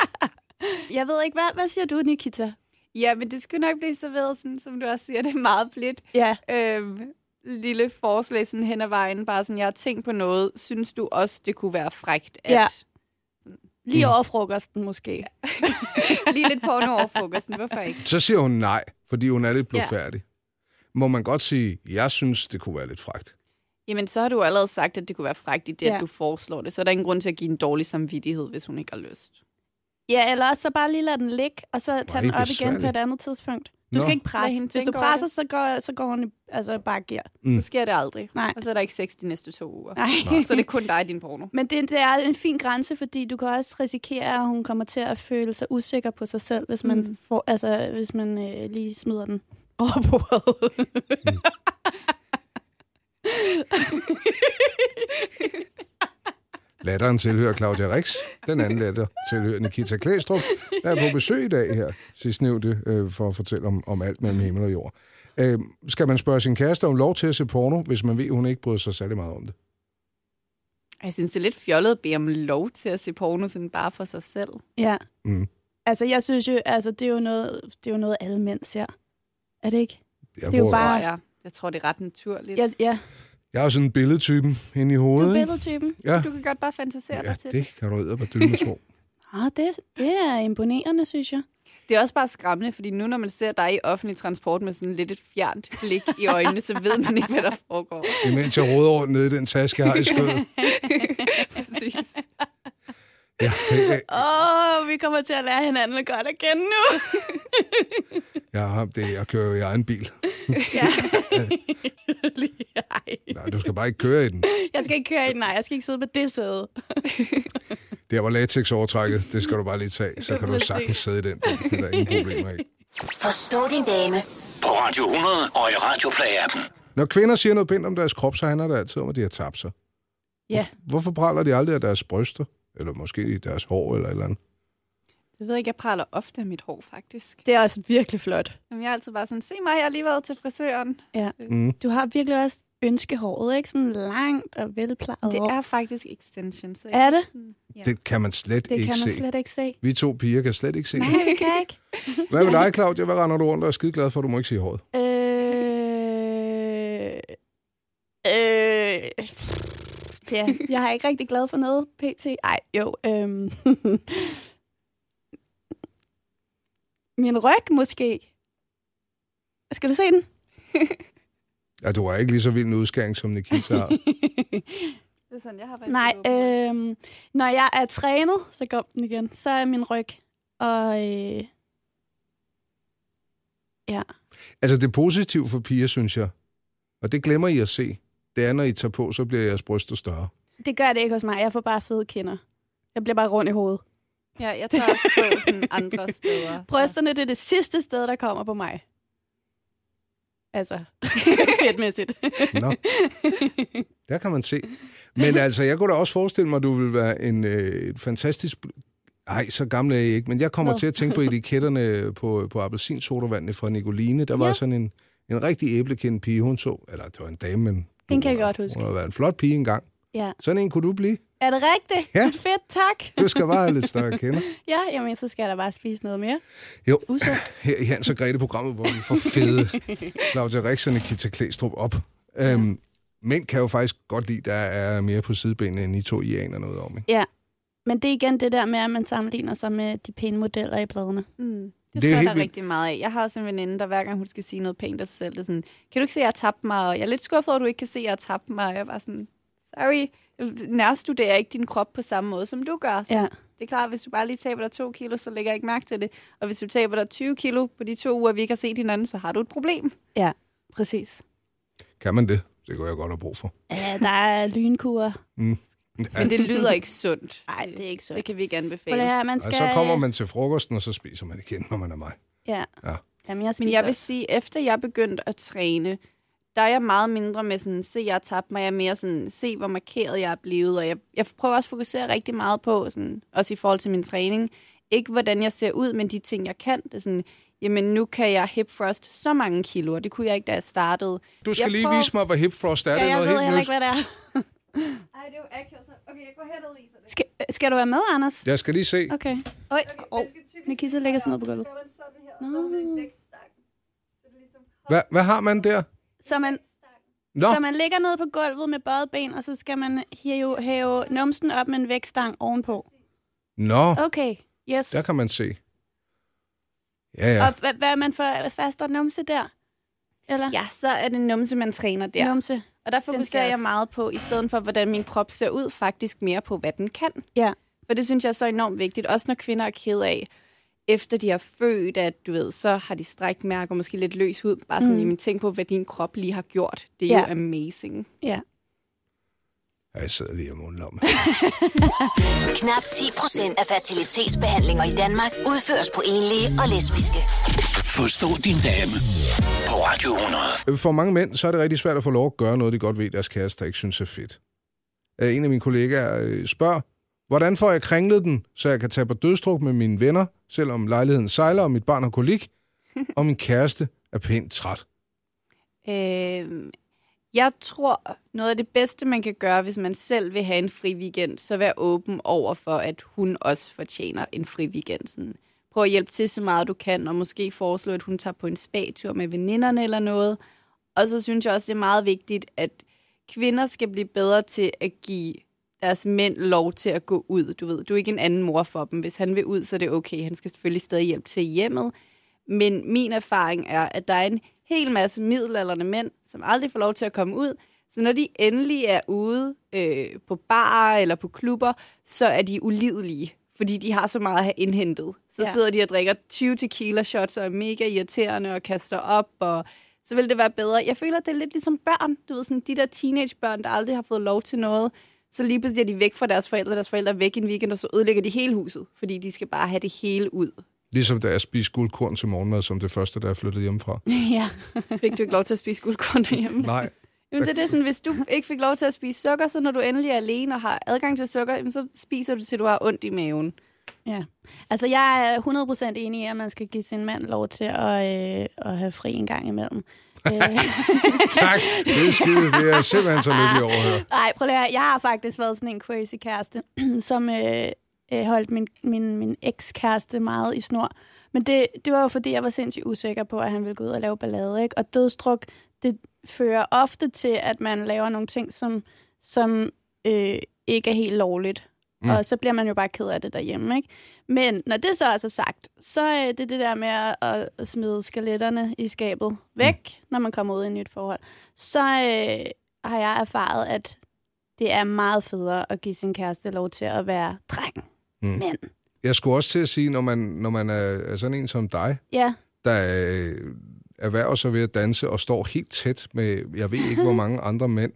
S4: [laughs] jeg ved ikke, hvad, hvad siger du, Nikita?
S5: Ja, men det skulle nok blive serveret, sådan, som du også siger, det er meget blidt.
S4: Ja.
S5: Øhm, lille forslag sådan hen ad vejen, bare sådan, jeg har tænkt på noget. Synes du også, det kunne være frægt, at
S4: Ja. Lige over frokosten måske. [laughs]
S5: lige lidt porno over frokosten, hvorfor ikke?
S3: Så siger hun nej, fordi hun er lidt
S4: Ja.
S3: blodfærdig. Må man godt sige, jeg synes, det kunne være lidt fragt.
S5: Jamen, så har du allerede sagt, at det kunne være frægt i det,
S4: Ja.
S5: at du foreslår det. Så er der ingen grund til at give en dårlig samvittighed, hvis hun ikke har lyst.
S4: Ja, eller så bare lige lade den ligge, og så tage den op igen på et andet tidspunkt. Du skal ikke presse.
S5: hende
S4: Hvis du presser, så går, så går hun altså bare gear.
S3: Mm.
S5: Så sker det aldrig.
S4: Nej.
S5: Og så er der ikke sex de næste to uger.
S4: Nej.
S5: Så er det kun dig og din porno.
S4: Men det, det er en fin grænse, fordi du kan også risikere, at hun kommer til at føle sig usikker på sig selv, hvis man,
S5: Mm.
S4: mm. får, altså, hvis man øh, lige smider den [laughs] over bordet. [laughs] [laughs]
S3: Latteren tilhører Claudia Rix. Den anden latter tilhører Nikita Klæstrup, der er på besøg i dag her, sidst nævnte, øh, for at fortælle om, om alt mellem himmel og jord. Øh, skal man spørge sin kæreste om lov til at se porno, hvis man ved, at hun ikke bryder sig særlig meget om det?
S5: Jeg synes, det er lidt fjollet at bede om lov til at se porno sådan bare for sig selv.
S4: ja.
S3: Mm.
S4: Altså, jeg synes jo, altså, det er jo noget, det er jo noget alle mænd ser. Er det ikke?
S3: Jeg,
S4: Det er jo bare-
S5: jeg, jeg tror, det er ret naturligt.
S4: Ja, ja.
S3: Jeg er jo sådan en billedtypen inde i
S4: Du
S3: hovedet.
S4: er
S3: ikke?
S4: billedtypen.
S3: Ja,
S5: Du kan godt bare fantasere
S3: ja
S5: dig til
S3: det kan du æde på dømme tro. [laughs]
S4: Ah, det, det er imponerende, synes jeg.
S5: Det er også bare skræmmende, fordi nu når man ser dig i offentlig transport med sådan lidt et fjernt blik i øjnene, så ved man ikke, hvad der foregår.
S3: Imens jeg råder rundt nede i den taske, jeg har i skødet. [laughs]
S5: Præcis.
S3: Ja. [laughs]
S4: Åh, oh, vi kommer til at lære hinanden godt at kende nu. [laughs]
S3: Jeg, har, det, jeg kører jo i egen bil. [laughs]
S4: ja. Ej.
S3: Nej, du skal bare ikke køre i den.
S4: Jeg skal ikke køre i den, nej. Jeg skal ikke sidde på det sæde.
S3: Der var latex overtrækket, det skal du bare lige tage. Så kan du sagtens sidde i den bil. Det er der ingen problemer i.
S1: Forstå din dame
S2: På Radio 100 og i Radioplay-appen.
S3: Når kvinder siger noget pænt om deres krop, så handler det altid om, at de har tabt sig.
S4: Ja.
S3: Hvorfor praler de aldrig af deres bryster? Eller måske deres hår eller et eller andet?
S5: Jeg ved ikke, jeg praler ofte af mit hår, faktisk.
S4: Det er også virkelig flot.
S5: Jamen, jeg er altid bare sådan, se mig, jeg har lige været til frisøren.
S4: Ja.
S3: Mm.
S4: Du har virkelig også ønskehåret, ikke? Sådan langt og velplejet
S5: Det
S4: hår.
S5: er faktisk extension. Så
S4: Er det?
S5: Ja.
S3: Det kan man slet
S4: Det
S3: ikke
S4: kan man
S3: se.
S4: slet ikke se.
S3: Vi to piger kan slet ikke se
S4: Nej,
S3: det.
S4: kan ikke. [laughs]
S3: Hvad med dig, Claudia? Hvad render du rundt og er skide glad for, at du må ikke se håret?
S4: Øh... Øh... Ja, jeg er ikke rigtig glad for noget, pt. Ej, jo. Øhm... [laughs] Min ryg, måske. Skal du se den?
S3: Ja, du er ikke lige så vild en udskæring, som Nikita har. [laughs]
S5: Det er sådan, jeg har
S4: Nej, øhm, når jeg er trænet, så går den igen. Så er min ryg. Og øh, ja.
S3: Altså, det er positivt for piger, synes jeg. Og det glemmer I at se. Det er, når I tager på, så bliver jeres bryster større.
S4: Det gør det ikke hos mig. Jeg får bare fede kinder. Jeg bliver bare rund i hovedet.
S5: Ja, jeg tager også på sådan andre steder.
S4: Brysterne, det er det sidste sted, der kommer på mig. Altså, [laughs] fedtmæssigt.
S3: Nå, der kan man se. Men altså, jeg kunne da også forestille mig, at du vil være en øh, fantastisk... Ej, så gammel er jeg ikke, men jeg kommer
S4: Hvad?
S3: til at tænke på etiketterne på, på appelsinsodavandene fra Nicoline. Der var
S4: Ja.
S3: sådan en, en rigtig æblekendt pige, hun så. Eller det var en dame, men...
S4: Den kan jeg
S3: var-
S4: godt huske.
S3: Hun har været en flot pige engang.
S4: Ja.
S3: Sådan en kunne du blive.
S4: Er det rigtigt?
S3: Ja.
S4: Fedt, tak.
S3: Du skal bare have lidt større kender. [laughs]
S4: Ja, jamen, så skal jeg da bare spise noget mere.
S3: Jo,
S4: Usundt. [laughs]
S3: her i Hans og Grete-programmet, hvor vi får fede [laughs] Claudia Rix og Nikita Klæstrup op. Øhm, mænd kan jo faktisk godt lide, der er mere på sidebenene, end I to I aner noget om. Ikke?
S4: Ja. Men det er igen det der med, at man sammenligner sig med de pæne modeller i bladene.
S5: Mm. Det,
S3: Det er
S5: tror jeg, der er rigtig meget af. Jeg har også en veninde, der hver gang hun skal sige noget pænt af sig selv, det er sådan, kan du ikke se, at jeg har tabt mig? Og jeg er lidt skuffet over, at du ikke kan se, at jeg har tabt mig. Og jeg er bare sådan, sorry, nærstuderer ikke din krop på samme måde, som du gør.
S4: Ja.
S5: Det er klart, hvis du bare lige taber dig to kilo, så lægger jeg ikke mærke til det. Og hvis du taber dig 20 kilo på de to uger, vi ikke har set hinanden, så har du et problem.
S4: Ja, præcis.
S3: Kan man det? Det kunne jeg godt have brug for.
S4: Ja, der er lynkurer.
S5: Men det lyder ikke sundt.
S4: Nej, det er ikke så.
S5: Det kan vi ikke anbefale.
S4: her, man
S3: Og
S4: skal...
S3: så kommer man til frokosten, og så spiser man igen, når man er mig.
S4: Ja.
S3: Ja.
S4: Jamen, jeg.
S5: Men jeg vil sige, efter jeg begyndte at træne, der er jeg meget mindre med sådan, se, jeg har tabt mig. Jeg er mere sådan, se, hvor markeret jeg er blevet. Og jeg, jeg prøver også at fokusere rigtig meget på, sådan, også i forhold til min træning, Ikke hvordan jeg ser ud, men de ting, jeg kan. Det er sådan, jamen nu kan jeg hip thrust så mange kilo, og det kunne jeg ikke, da jeg startede.
S3: Du skal
S5: Jeg
S3: lige
S5: prøver-
S3: vise mig, hvad hip thrust er.
S4: Ja,
S3: det er
S4: jeg
S3: noget
S4: ved
S3: helt
S4: heller ikke, hvad det er.
S5: Ej, det er jo akavet. Okay, jeg går hen og viser det.
S4: Skal, skal du være med, Anders?
S3: Jeg skal lige se.
S4: Okay. Oj, oh, Nikita lægger sig ned på gulvet.
S3: Hvad, hvad har man der?
S4: Så man,
S3: Nå,
S4: så man ligger ned på gulvet med bøjet ben, og så skal man hæve, hæve numsen op med en vægtstang ovenpå.
S3: nå,
S4: Okay, yes.
S3: der kan man se. Ja, ja.
S4: Og hvad, hvad er man for faster numse der? Eller?
S5: Ja, så er det numse, man træner der.
S4: Numse.
S5: Og der fokuserer jeg meget på, i stedet for, hvordan min krop ser ud, faktisk mere på, hvad den kan.
S4: Ja.
S5: For det synes jeg er så enormt vigtigt, også når kvinder er ked af, efter de har født, at du ved, så har de strækmærker, måske lidt løs hud. Bare sådan,
S4: Mm.
S5: tænk på, hvad din krop lige har gjort. Det er
S4: Ja.
S5: jo amazing.
S4: Ja.
S3: Ja jeg sidder lige og mundlomme. [laughs]
S1: Knap 10 procent af fertilitetsbehandlinger i Danmark udføres på enlige og lesbiske.
S2: Forstå din dame på Radio 100.
S3: For mange mænd, så er det rigtig svært at få lov at gøre noget, de godt ved, deres kæreste ikke synes er fedt. Øh, En af mine kollegaer øh, spørger, hvordan får jeg kringlet den, så jeg kan tage på dødstruk med mine venner, selvom lejligheden sejler, og mit barn har kolik, og min kæreste er pænt træt.
S5: Øh, jeg tror, noget af det bedste, man kan gøre, hvis man selv vil have en fri weekend, så vær åben over for, at hun også fortjener en fri weekend. Sådan, prøv at hjælpe til så meget du kan, og måske foreslå, at hun tager på en spa-tur med veninderne eller noget. Og så synes jeg også, det er meget vigtigt, at kvinder skal blive bedre til at give deres mænd lov til at gå ud. Du ved, du er ikke en anden mor for dem. Hvis han vil ud, så er det okay. Han skal selvfølgelig stadig hjælpe til hjemmet. Men min erfaring er, at der er en hel masse middelalderne mænd, som aldrig får lov til at komme ud. Så når de endelig er ude øh, på barer eller på klubber, så er de ulidelige, fordi de har så meget at have indhentet. Så
S4: Ja.
S5: sidder de og drikker 20 tequila shots og er mega irriterende og kaster op, og så vil det være bedre. Jeg føler, at det er lidt ligesom børn. Du ved, sådan de der teenagebørn, der aldrig har fået lov til noget. Så lige pludselig er de væk fra deres forældre, deres forældre er væk en weekend, og så ødelægger de hele huset, fordi de skal bare have det hele ud.
S3: Ligesom da jeg spiste guldkorn til morgenmad, som det første, da jeg flyttede hjemmefra. [laughs]
S4: ja.
S5: Fik du ikke lov til at spise guldkorn derhjemme?
S3: Nej,
S5: Jamen, det er det sådan, hvis du ikke fik lov til at spise sukker, så når du endelig er alene og har adgang til sukker, jamen, så spiser du til, du har ondt i maven.
S4: ja. Altså, jeg er 100% enig i, at man skal give sin mand lov til at, øh, at have fri en gang imellem. [laughs] Øh,
S3: tak. Det er skide. Det er simpelthen så lykkelig over høre.
S4: Nej, prøv lige at høre. Jeg har faktisk været sådan en crazy kæreste, [clears throat] som øh, øh, holdt min, min, min eks-kæreste meget i snor. Men det, det var jo fordi, jeg var sindssygt usikker på, at han ville gå ud og lave ballade. Ikke? Og dødstruk, det fører ofte til, at man laver nogle ting, som, som øh, ikke er helt lovligt.
S3: Mm.
S4: Og så bliver man jo bare ked af det derhjemme. Ikke? Men når det så er så sagt, så er det det der med at, at smide skeletterne i skabet væk, mm. når man kommer ud i et nyt forhold. Så øh, har jeg erfaret, at det er meget federe at give sin kæreste lov til at være dreng.
S3: Mm.
S4: Men
S3: Jeg skulle også til at sige, når man, når man er, er sådan en som dig,
S4: ja,
S3: der øh, erhverver sig ved at danse og står helt tæt med, jeg ved ikke, hvor [laughs] mange andre mænd,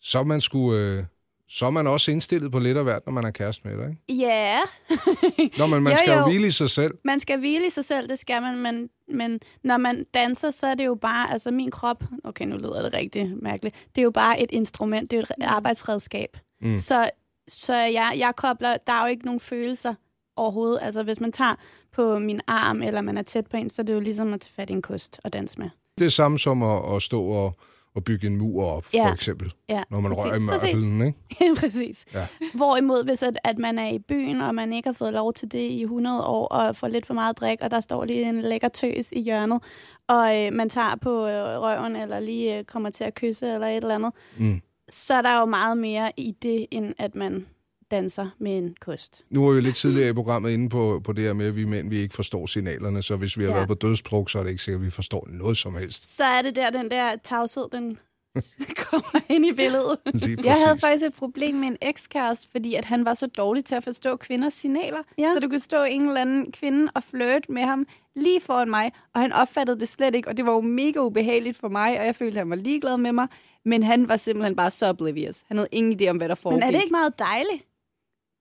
S3: så man, sgu, øh, så er man også indstillet på lidt af hvert, når man er kæreste med dig, ikke?
S4: ja. [laughs]
S3: Når man, man
S4: Jo,
S3: skal jo hvile i sig selv.
S4: man skal hvile i sig selv, det skal man, men, men når man danser, så er det jo bare, altså min krop, okay, nu lyder det rigtig mærkeligt, det er jo bare et instrument, det er jo et arbejdsredskab.
S3: Mm.
S4: Så, så jeg, jeg kobler, der er jo ikke nogen følelser overhovedet. Altså hvis man tager på min arm, eller man er tæt på en, så er det jo ligesom at tage fat i en kost og danse med.
S3: Det er samme som at, at stå og, og bygge en mur op, for
S4: Ja.
S3: eksempel.
S4: Ja,
S3: Når man
S4: præcis,
S3: rører i mørkelen, ikke? [laughs]
S4: Præcis.
S3: Ja.
S4: Hvorimod, hvis at, at man er i byen, og man ikke har fået lov til det i 100 år, og får lidt for meget drik, og der står lige en lækker tøs i hjørnet, og øh, man tager på øh, røven, eller lige øh, kommer til at kysse, eller et eller andet,
S3: Mm.
S4: Så er der jo meget mere i det, end at man danser med en kost.
S3: Nu var vi lidt tidligere i programmet inde på, på det her med, at vi mænd vi ikke forstår signalerne, så hvis vi har
S4: Ja.
S3: været på dødstruk, så er det ikke sikkert, at vi forstår noget som helst.
S4: Så er det der, den der tavshed, den [laughs] kommer ind i billedet.
S5: Jeg havde faktisk et problem med en ekskæreste, fordi at han var så dårlig til at forstå kvinders signaler.
S4: Ja.
S5: Så du kunne stå en eller anden kvinde og flirte med ham lige foran mig, og han opfattede det slet ikke, og det var jo mega ubehageligt for mig, og jeg følte, at han var ligeglad med mig, men han var simpelthen bare så oblivious. Han havde ingen idé om, hvad der foregik.
S4: Men er det ikke meget dejligt?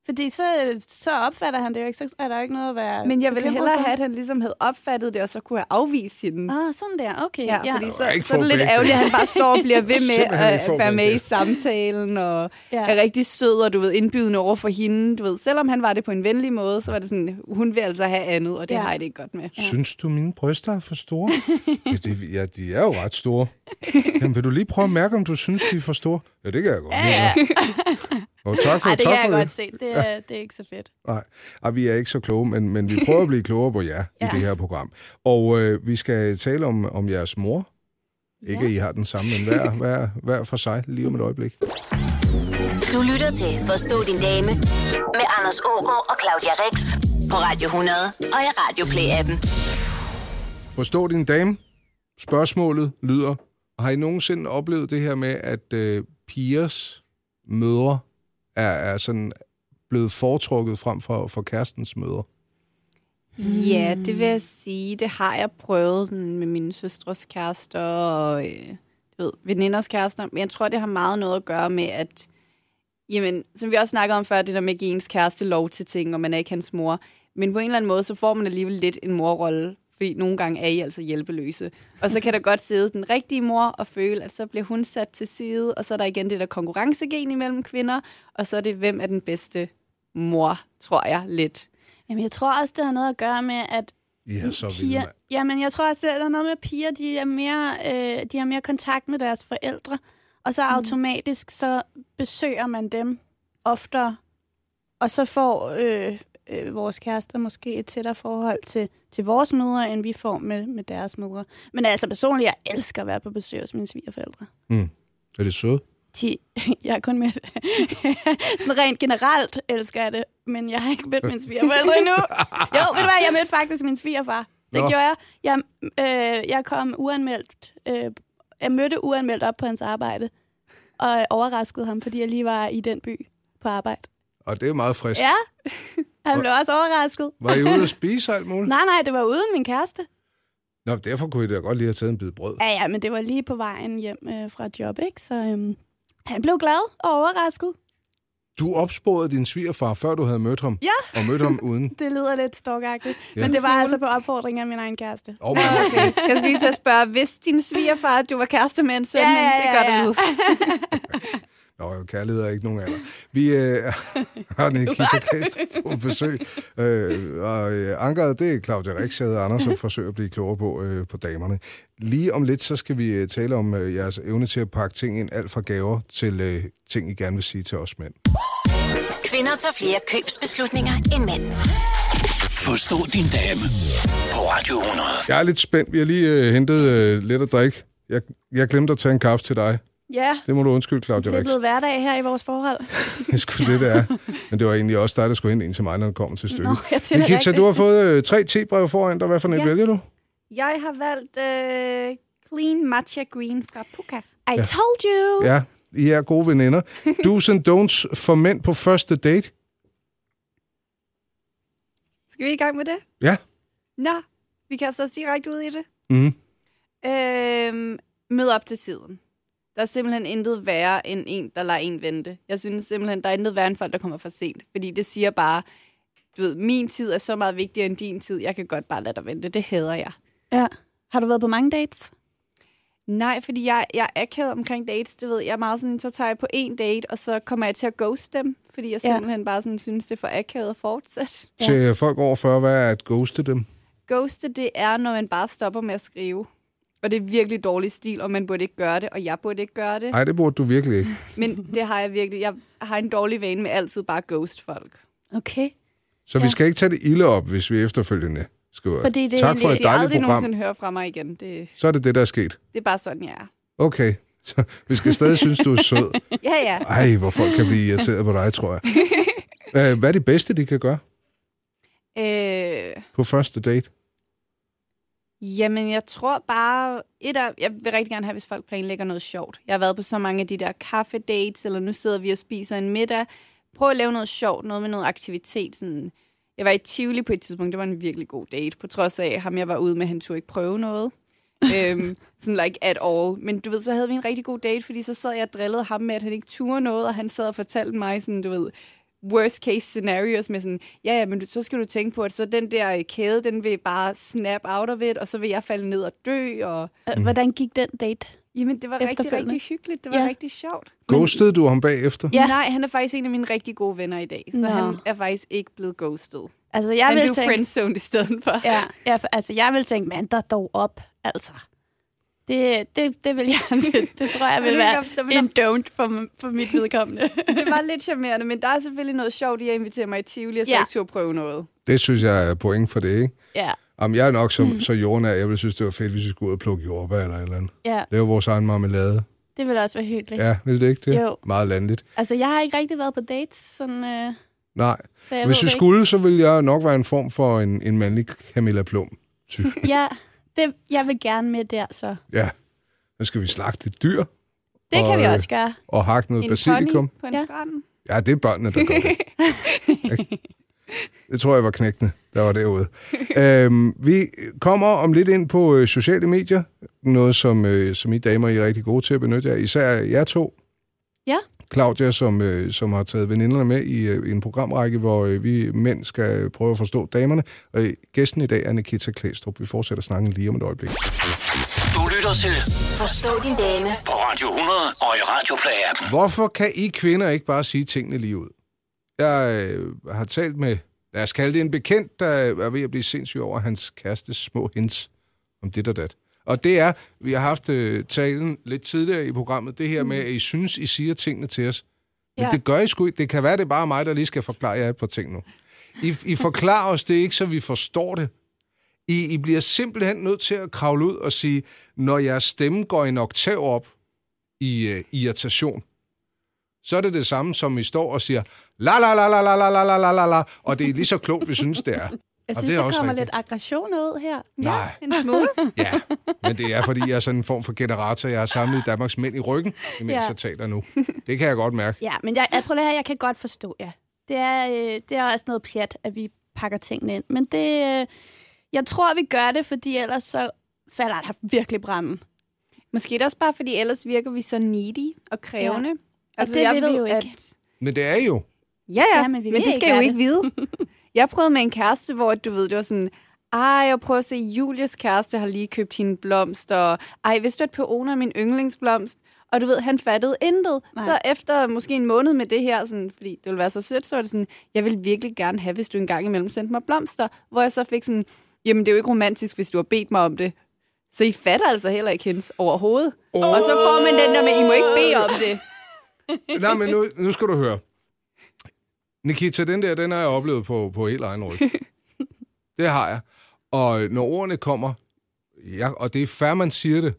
S4: Fordi så, så opfatter han det jo ikke, så er der jo ikke noget at være
S5: Men jeg ville hellere
S4: for.
S5: have, at han ligesom havde opfattet det, og så kunne have afvist hende.
S4: Ah, sådan der, okay.
S5: Ja, ja, fordi så,
S3: ikke
S5: så er det lidt ærgerligt, at han bare så og bliver ved [laughs] med at være med i samtalen, og
S4: Ja.
S5: er rigtig sød, og du ved, indbydende over for hende. Du ved, selvom han var det på en venlig måde, så var det sådan, hun vil altså have andet, og det
S4: Ja.
S5: har jeg det ikke godt med.
S3: Synes du, mine bryster er for store? [laughs] ja, de, ja, de er jo ret store. Jamen, vil du lige prøve at mærke, om du synes, de er for store? Ja, det kan jeg godt. Ja,
S4: Ja, [laughs]
S3: Og tak for,
S4: Ej, det
S3: tak
S4: kan jeg
S3: for
S4: godt se. Det er, det er ikke så fedt.
S3: Nej, Ej, vi er ikke så kloge, men, men vi prøver at blive klogere på jer ja. i
S4: Ja.
S3: det her program. Og øh, vi skal tale om, om jeres mor. Ikke, at I har den samme, men hver, hver, hver for sig lige om et øjeblik.
S1: Du lytter til Forstå din dame med Anders Ågaard og Claudia Rex på Radio 100 og i Radio Play-appen.
S3: Forstå din dame. Spørgsmålet lyder, har I nogensinde oplevet det her med, at øh, pigers mødre er, er sådan blevet foretrukket frem for, for kærestens møder?
S5: Ja, det vil jeg sige. Det har jeg prøvet sådan, med mine søstres kærester og øh, du ved, veninders kærester. Men jeg tror, det har meget noget at gøre med, at jamen, som vi også snakkede om før, det der med at give ens kæreste lov til ting, og man er ikke hans mor. Men på en eller anden måde, så får man alligevel lidt en morrolle, fordi nogle gange er I altså hjælpeløse. Og så kan der godt sidde den rigtige mor og føle, at så bliver hun sat til side, og så er der igen det der konkurrencegen imellem kvinder, og så er det, hvem er den bedste mor, tror jeg lidt.
S4: Jamen, jeg tror også, det har noget at gøre med, at
S3: Ja, så
S4: piger...
S3: man.
S4: Jamen, jeg tror også, det er noget med, at piger de er mere, øh, de har mere kontakt med deres forældre, og så automatisk så besøger man dem oftere, og så får øh, øh, vores kærester måske et tættere forhold til, til vores mødre, end vi får med, med deres mødre. Men altså personligt, jeg elsker at være på besøg hos mine svigerforældre.
S3: Mm. Er det sødt?
S4: De, [laughs] jeg er kun med... [laughs] Sådan rent generelt elsker jeg det, men jeg har ikke mødt mine svigerforældre endnu. [laughs] Jo, ved du hvad, jeg mødte faktisk min svigerfar. Det
S3: Nå.
S4: gjorde jeg. Jeg, øh, jeg kom uanmeldt... Øh, jeg mødte uanmeldt op på hans arbejde, og overraskede ham, fordi jeg lige var i den by på arbejde.
S3: Og det er meget frisk.
S4: Ja, han blev også overrasket. [laughs]
S3: Var I ude at spise alt muligt?
S4: Nej, nej, det var uden min kæreste.
S3: Nå, derfor kunne I da godt lige have taget en bid brød.
S4: Ja, ja, men det var lige på vejen hjem øh, fra job, ikke? Så øhm, han blev glad og overrasket.
S3: Du opsporede din svigerfar, før du havde mødt ham.
S4: Ja.
S3: Og mødt ham uden. [laughs]
S4: Det lyder lidt stalkagtigt.
S3: Ja.
S4: Ja. Men det var altså på opfordring af min egen kæreste.
S3: Oh, men,
S5: Okay. Jeg skal lige til at spørge, hvis din svigerfar, du var kæreste med en søn,
S4: Ja, ja,
S5: det
S4: ja,
S5: gør det
S4: ja. [laughs]
S3: Nå, jo, kærlighed er ikke nogen alder. Vi øh, [laughs] har Nikita Klæstrup på besøg. Øh, og øh, ankeret, det er Claudia Rix, jeg hedder Anders, som [laughs] forsøger at blive klogere på, øh, på damerne. Lige om lidt, så skal vi øh, tale om øh, jeres evne til at pakke ting ind, alt fra gaver til øh, ting, I gerne vil sige til os mænd.
S1: Kvinder tager flere købsbeslutninger end mænd.
S2: Forstå din dame på Radio 100.
S3: Jeg er lidt spændt. Vi har lige øh, hentet øh, lidt at drikke. Jeg, jeg glemte at tage en kaffe til dig.
S4: Ja,
S3: Det må du undskylde, Claudia
S4: det er blevet hverdag her i vores forhold. [laughs]
S3: Det skulle det, det er. Men det var egentlig også dig, der skulle hente en til mig, når det kommer til stykket.
S4: Nå, ja, det er
S3: Nikita, du har fået øh, tre tebreve foran dig. Hvad for et
S5: Ja.
S3: vælger du?
S5: Jeg har valgt øh, Clean Matcha Green fra Puka.
S4: I told you!
S3: Ja, I er gode veninder. [laughs] Do's and don'ts for mænd på første date.
S5: Skal vi i gang med det?
S3: Ja.
S5: Nå, vi kan så direkte ud i det.
S3: Mm.
S5: Øhm, mød op til tiden. Der er simpelthen intet værre end en, der lader en vente. Jeg synes simpelthen, der er intet værre end folk, der kommer for sent. Fordi det siger bare, du ved, min tid er så meget vigtigere end din tid. Jeg kan godt bare lade dig vente. Det hader jeg.
S4: Ja. Har du været på mange dates?
S5: Nej, fordi jeg, jeg er akavet omkring dates, du ved. Jeg er meget sådan, så tager jeg på en date, og så kommer jeg til at ghost dem, fordi jeg
S4: Ja.
S5: simpelthen bare sådan synes, det er for akavet at fortsætte.
S4: Ja.
S3: Til folk over 40, hvad er at ghoste dem?
S5: Ghoste, det er, når man bare stopper med at skrive. Og det er virkelig dårlig stil, og man burde ikke gøre det, og jeg burde ikke gøre det.
S3: Nej, det burde du virkelig ikke. [laughs]
S5: Men det har jeg virkelig. Jeg har en dårlig vane med altid bare ghost folk.
S4: Okay.
S3: Så vi
S4: Ja.
S3: skal ikke tage det ilde op, hvis vi efterfølgende skriver.
S4: Fordi det er
S3: tak for et dejligt
S5: aldrig
S3: program.
S5: nogensinde hører fra mig igen, det,
S3: Så er det det, der er sket.
S5: det er bare sådan, jeg er.
S3: Okay, så vi skal stadig synes, du er sød. [laughs]
S5: Ja, ja.
S3: Ej, hvor folk kan blive irriteret på dig, tror jeg. [laughs] Øh, Hvad er det bedste, de kan gøre
S5: Øh,
S3: på første date?
S5: Jamen, jeg tror bare... Et af, jeg vil rigtig gerne have, hvis folk planlægger noget sjovt. Jeg har været på så mange af de der kaffedates, eller nu sidder vi og spiser en middag. Prøv at lave noget sjovt, noget med noget aktivitet. Sådan. Jeg var i Tivoli på et tidspunkt, det var en virkelig god date, på trods af ham, jeg var ude med, han turde ikke prøve noget. øhm, [laughs] sådan like at all. Men du ved, så havde vi en rigtig god date, fordi så sad jeg og drillede ham med, at han ikke turde noget, og han sad og fortalte mig sådan, du ved, worst case scenarios med sådan, ja, ja, men du, så skal du tænke på, at så den der øh, kæde, den vil bare snap out of it, og så vil jeg falde ned og dø, og
S4: Øh, Hvordan gik den date?
S5: jamen, det var rigtig, rigtig hyggeligt. Det var
S4: Ja.
S5: rigtig sjovt.
S3: Ghostede du ham bagefter?
S4: Ja.
S5: Nej, han er faktisk en af mine rigtig gode venner i dag, så
S4: Nå.
S5: han er faktisk ikke blevet ghosted.
S4: Altså, jeg
S5: Han
S4: vil
S5: blev
S4: tænke...
S5: friendzoned i stedet for.
S4: Ja, ja, for, altså, jeg vil tænke, mand, der dog op, altså. Det, det, det vil jeg, [laughs] det, det tror jeg vil være
S5: jeg forstå,
S4: en don't for, for mit vedkommende. [laughs]
S5: det var lidt charmerende, men der er selvfølgelig noget sjovt i at invitere mig i Tivoli, og så
S4: Ja.
S5: ikke prøve noget.
S3: Det synes jeg er point for det, ikke?
S4: ja,
S3: Jamen, jeg er nok som, [laughs] så jordnær. Jeg ville synes, det var fedt, hvis vi skulle ud og plukke jordbær eller et eller andet.
S4: ja,
S3: Lave vores egen marmelade.
S4: det vil også være hyggeligt.
S3: Ja, vil det ikke det?
S4: Jo.
S3: Meget landligt.
S4: Altså, jeg har ikke rigtig været på dates, sådan, øh,
S3: Nej.
S4: så jeg
S3: Hvis vi skulle, så ville jeg nok være en form for en, en mandlig Camilla Plum.
S4: ikke. Ja, det, jeg vil gerne med der, så.
S3: Ja. Så skal vi slagte et dyr
S4: Det
S3: Og,
S4: kan vi
S3: øh,
S4: også gøre.
S3: og hakke noget
S5: En
S3: basilikum.
S5: på en
S4: Ja.
S5: ja. strand.
S3: Ja, det er børnene, der gør det. [laughs] Det tror jeg var knækkende, der var derude. øhm, vi kommer om lidt ind på øh, sociale medier. Noget, som, øh, som I damer I er rigtig gode til at benytte jer. Især jer to.
S4: Ja.
S3: Claudia, som, øh, som har taget veninderne med i, øh, i en programrække, hvor øh, vi mænd skal prøve at forstå damerne. Og øh, gæsten i dag er Nikita Klæstrup. Vi fortsætter snakken lige om et øjeblik.
S2: Du lytter til
S1: Forstå din dame
S2: på Radio 100 og i Radioplay-appen.
S3: Hvorfor kan I kvinder ikke bare sige tingene lige ud? Jeg øh, har talt med, lad os kalde det en bekendt, der er ved at blive sindssyg over hans kærestes små hints om dit og dat. Og det er, vi har haft øh, talen lidt tidligere i programmet, det her med, at I synes, I siger tingene til os. Men
S4: Ja.
S3: det gør I sgu ikke. Det kan være, det er bare mig, der lige skal forklare jer et par ting nu. I, I forklarer os det ikke, så vi forstår det. I, I bliver simpelthen nødt til at kravle ud og sige, når jeres stemme går en oktav op i øh, irritation, så er det det samme, som I står og siger, la la la la la la la la la la, og det er lige så klogt, vi synes, det er.
S4: Jeg
S3: Og
S4: synes,
S3: det er
S4: der
S3: også
S4: kommer
S3: rigtigt.
S4: lidt aggression ud her.
S3: Nej,
S5: En smule. [laughs]
S3: ja, men det er, fordi jeg er sådan en form for generator. Jeg har samlet Danmarks mænd i ryggen, imens
S4: Ja.
S3: jeg taler nu. Det kan jeg godt mærke.
S4: Ja, men jeg, jeg, prøv lige her, jeg kan godt forstå jer. Det er, øh, det er også noget pjat, at vi pakker tingene ind. Men det, øh, jeg tror, vi gør det, fordi ellers så falder der virkelig branden.
S5: Måske er det også bare, fordi ellers virker vi så needy og krævende.
S4: Og det vil vi jo ikke.
S5: At,
S3: Men det er jo.
S5: ja, ja,
S4: Ja, men vi
S5: men det skal jeg jo ikke vide. [laughs] Jeg prøvede med en kæreste, hvor du ved, det var sådan, ej, jeg prøver at se, Julies kæreste har lige købt hende blomster, og ej, vidste du, at peoner er min yndlingsblomst? Og du ved, han fattede intet.
S4: Nej.
S5: Nej. Så efter måske en måned med det her, sådan, fordi det ville være så sødt, så var det sådan, jeg vil virkelig gerne have, hvis du engang imellem sendte mig blomster. Hvor jeg så fik sådan, jamen det er jo ikke romantisk, hvis du har bedt mig om det. Så I fatter altså heller ikke hendes overhovedet. Oh. Og så får man den der med, I må ikke bede om det. [laughs]
S3: Nej, men nu, nu skal du høre. Nikita, den der, den har jeg oplevet på, på helt egen ryg. [laughs] Det har jeg. Og når ordene kommer, ja, og det er færre, man siger det,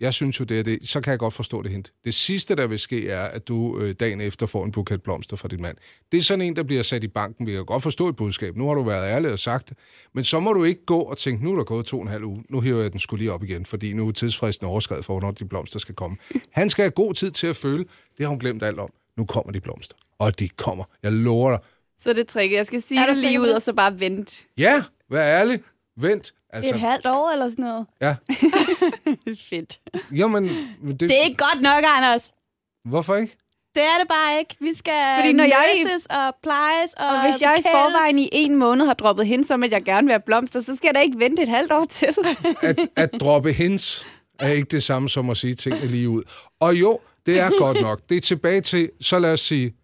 S3: jeg synes jo, det er det, så kan jeg godt forstå det hint. Det sidste, der vil ske, er, at du øh, dagen efter får en buket blomster fra din mand. Det er sådan en, der bliver sat i banken. Vi kan godt forstå et budskab. Nu har du været ærlig og sagt det. Men så må du ikke gå og tænke, nu er der gået to og en halv uge. Nu hiver jeg den skulle lige op igen, fordi nu er tidsfristen overskrevet for, hvornår de blomster skal komme. [laughs] Han skal have god tid til at føle, det har hun glemt alt om. Nu kommer de blomster. Og de kommer. Jeg lover dig.
S5: Så det tricket. Jeg skal sige
S4: Er
S5: det lige ud,
S4: det?
S5: og så bare vente.
S3: Ja, vær ærlig. Vent.
S4: Altså. Et halvt år eller sådan noget.
S3: ja. [laughs]
S4: Fedt.
S3: Jamen, det,
S4: Det er ikke godt nok, Anders.
S3: Hvorfor ikke?
S4: Det er det bare ikke. Vi skal
S5: Fordi når jeg-
S4: og plejes og
S5: Og hvis jeg i forvejen i en måned har droppet hende som, at jeg gerne vil have blomster, så skal jeg da ikke vente et halvt år til. [laughs]
S3: at, at droppe hens er ikke det samme som at sige tingene lige ud. Og jo, det er godt nok. Det er tilbage til, så lad os sige,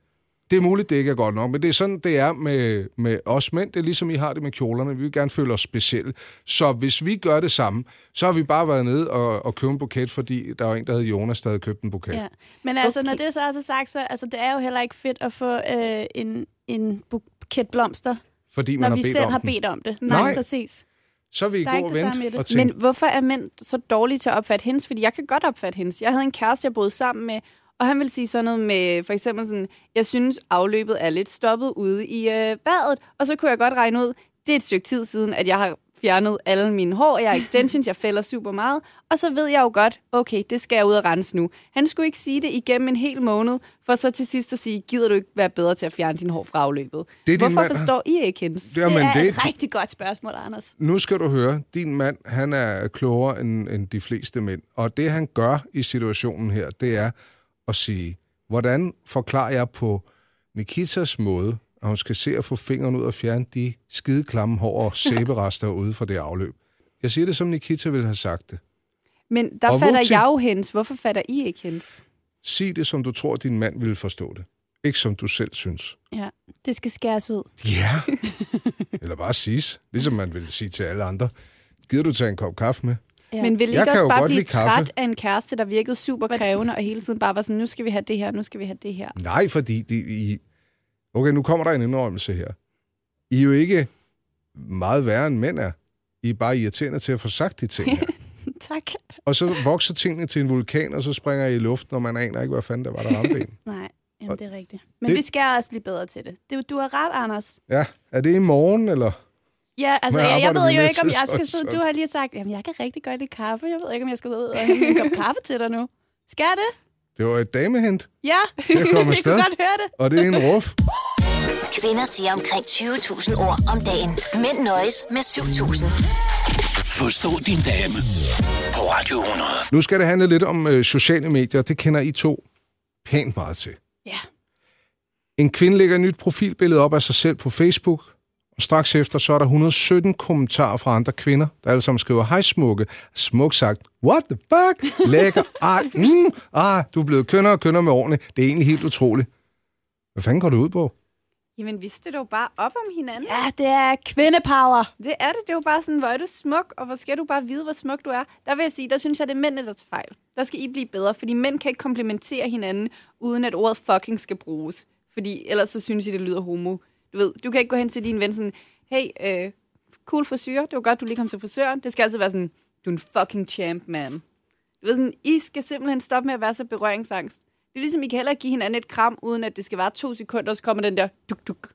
S3: det er muligt, det ikke er godt nok, men det er sådan, det er med, med os mænd. Det er ligesom, I har det med kjolerne. Vi vil gerne føle os specielle. Så hvis vi gør det samme, så har vi bare været nede og, og købt en buket, fordi der var en, der hed Jonas, der havde købt en buket.
S4: Ja. Men altså,
S5: Okay.
S4: når det så også er sagt, så altså, det er jo heller ikke fedt at få øh, en, en buket blomster,
S3: Fordi man
S4: når
S3: har
S4: vi
S3: bedt
S4: selv
S3: om
S4: har
S3: den.
S4: bedt om det.
S3: Nej.
S4: Nej, præcis.
S3: Så I
S4: er
S3: og
S4: samme i
S3: vente
S4: det.
S3: og tænke,
S5: Men hvorfor er mænd så dårlige til at opfatte hendes? Fordi jeg kan godt opfatte hendes. Jeg havde en kæreste, jeg boede sammen med, og han ville sige sådan noget med, for eksempel sådan, jeg synes afløbet er lidt stoppet ude i øh, badet, og så kunne jeg godt regne ud, det er et stykke tid siden, at jeg har fjernet alle mine hår, jeg har extensions, jeg fælder super meget, og så ved jeg jo godt, okay, det skal jeg ud og rense nu. Han skulle ikke sige det igennem en hel måned, for så til sidst at sige, gider du ikke være bedre til at fjerne din hår fra afløbet?
S3: Det er
S5: Hvorfor
S3: mand,
S5: forstår I ikke hendes?
S3: Jamen,
S4: det er
S3: det-
S4: et rigtig godt spørgsmål, Anders.
S3: nu skal du høre, din mand, han er klogere end, end de fleste mænd. Og det, han gør i situationen her, det er at sige, hvordan forklarer jeg på Nikitas måde, at hun skal se at få fingeren ud og fjerne de skide klamme hår og [laughs] sæberester ude fra det afløb. Jeg siger det, som Nikita ville have sagt det.
S5: Men der
S3: Og
S5: fatter
S3: vupti.
S5: jeg jo hendes. Hvorfor fatter I ikke hendes?
S3: Sig det, som du tror, din mand ville forstå det. Ikke som du selv synes.
S4: Ja, det skal skæres ud.
S3: Ja. [laughs] Eller bare siges, ligesom man ville sige til alle andre. Gider du tage en kop kaffe med?
S4: Ja.
S5: Men vil I ikke også bare blive
S3: lide kaffe.
S5: træt af en kæreste, der virkede super krævende, og hele tiden bare var sådan, nu skal vi have det her, nu skal vi have det her.
S3: Nej, fordi de, I... Okay, nu kommer der en indrømmelse her. I er jo ikke meget værre end mænd er. I er bare irriterende til at få sagt de ting her. [laughs]
S4: tak.
S3: Og så vokser tingene til en vulkan, og så springer I i luften, og man aner ikke, hvad fanden der var, der ramte en. [laughs]
S4: Nej, jamen, det er rigtigt. Men
S3: Det-
S4: det... vi skal også blive bedre til det. det. Du har ret, Anders.
S3: Ja, er det i morgen, eller?
S4: Ja, altså, jeg, jeg ved jo ikke, om jeg skal
S3: så-
S4: sidde... Du har lige sagt, jamen, jeg kan rigtig godt lide kaffe. Jeg ved ikke, om jeg skal ud og hente en kop kaffe til dig nu. Skal jeg det?
S3: Det var et damehint,
S4: Ja,
S3: Til at komme [laughs]
S4: jeg kunne godt høre det.
S3: og det er en ruf.
S1: Kvinder siger omkring 20.000 ord om dagen. Mænd nøjes med 7.000.
S2: Forstå din dame på Radio 100.
S3: Nu skal det handle lidt om øh, sociale medier. Det kender I to pænt meget til.
S4: Ja.
S3: En kvinde lægger et nyt profilbillede op af sig selv på Facebook, og straks efter så er der 117 kommentarer fra andre kvinder, der alle sammen skriver, hej smukke, smuk sagt, what the fuck, lækker, ej, [laughs] mm, ah, du er blevet kønner og kønner med årene, det er egentlig helt utroligt. Hvad fanden går det ud på?
S5: Jamen, vi støtter jo bare op om hinanden.
S4: Ja, det er kvindepower.
S5: Det er det. Det er jo bare sådan, hvor er du smuk, og hvor skal du bare vide, hvor smuk du er. Der vil jeg sige, der synes jeg, det er mændene, der tager fejl. Der skal I blive bedre, fordi mænd kan ikke komplementere hinanden, uden at ordet fucking skal bruges. Fordi ellers så synes I, det lyder homo. Du ved, du kan ikke gå hen til din ven sådan, hey, øh, cool frisyr, det var godt, du lige kom til frisøren. Det skal altid være sådan, du er en fucking champ, man. Du ved sådan, I skal simpelthen stoppe med at være så berøringsangst. Det er ligesom, I kan heller ikke give hinanden et kram, uden at det skal være to sekunder, og så kommer den der duk duk.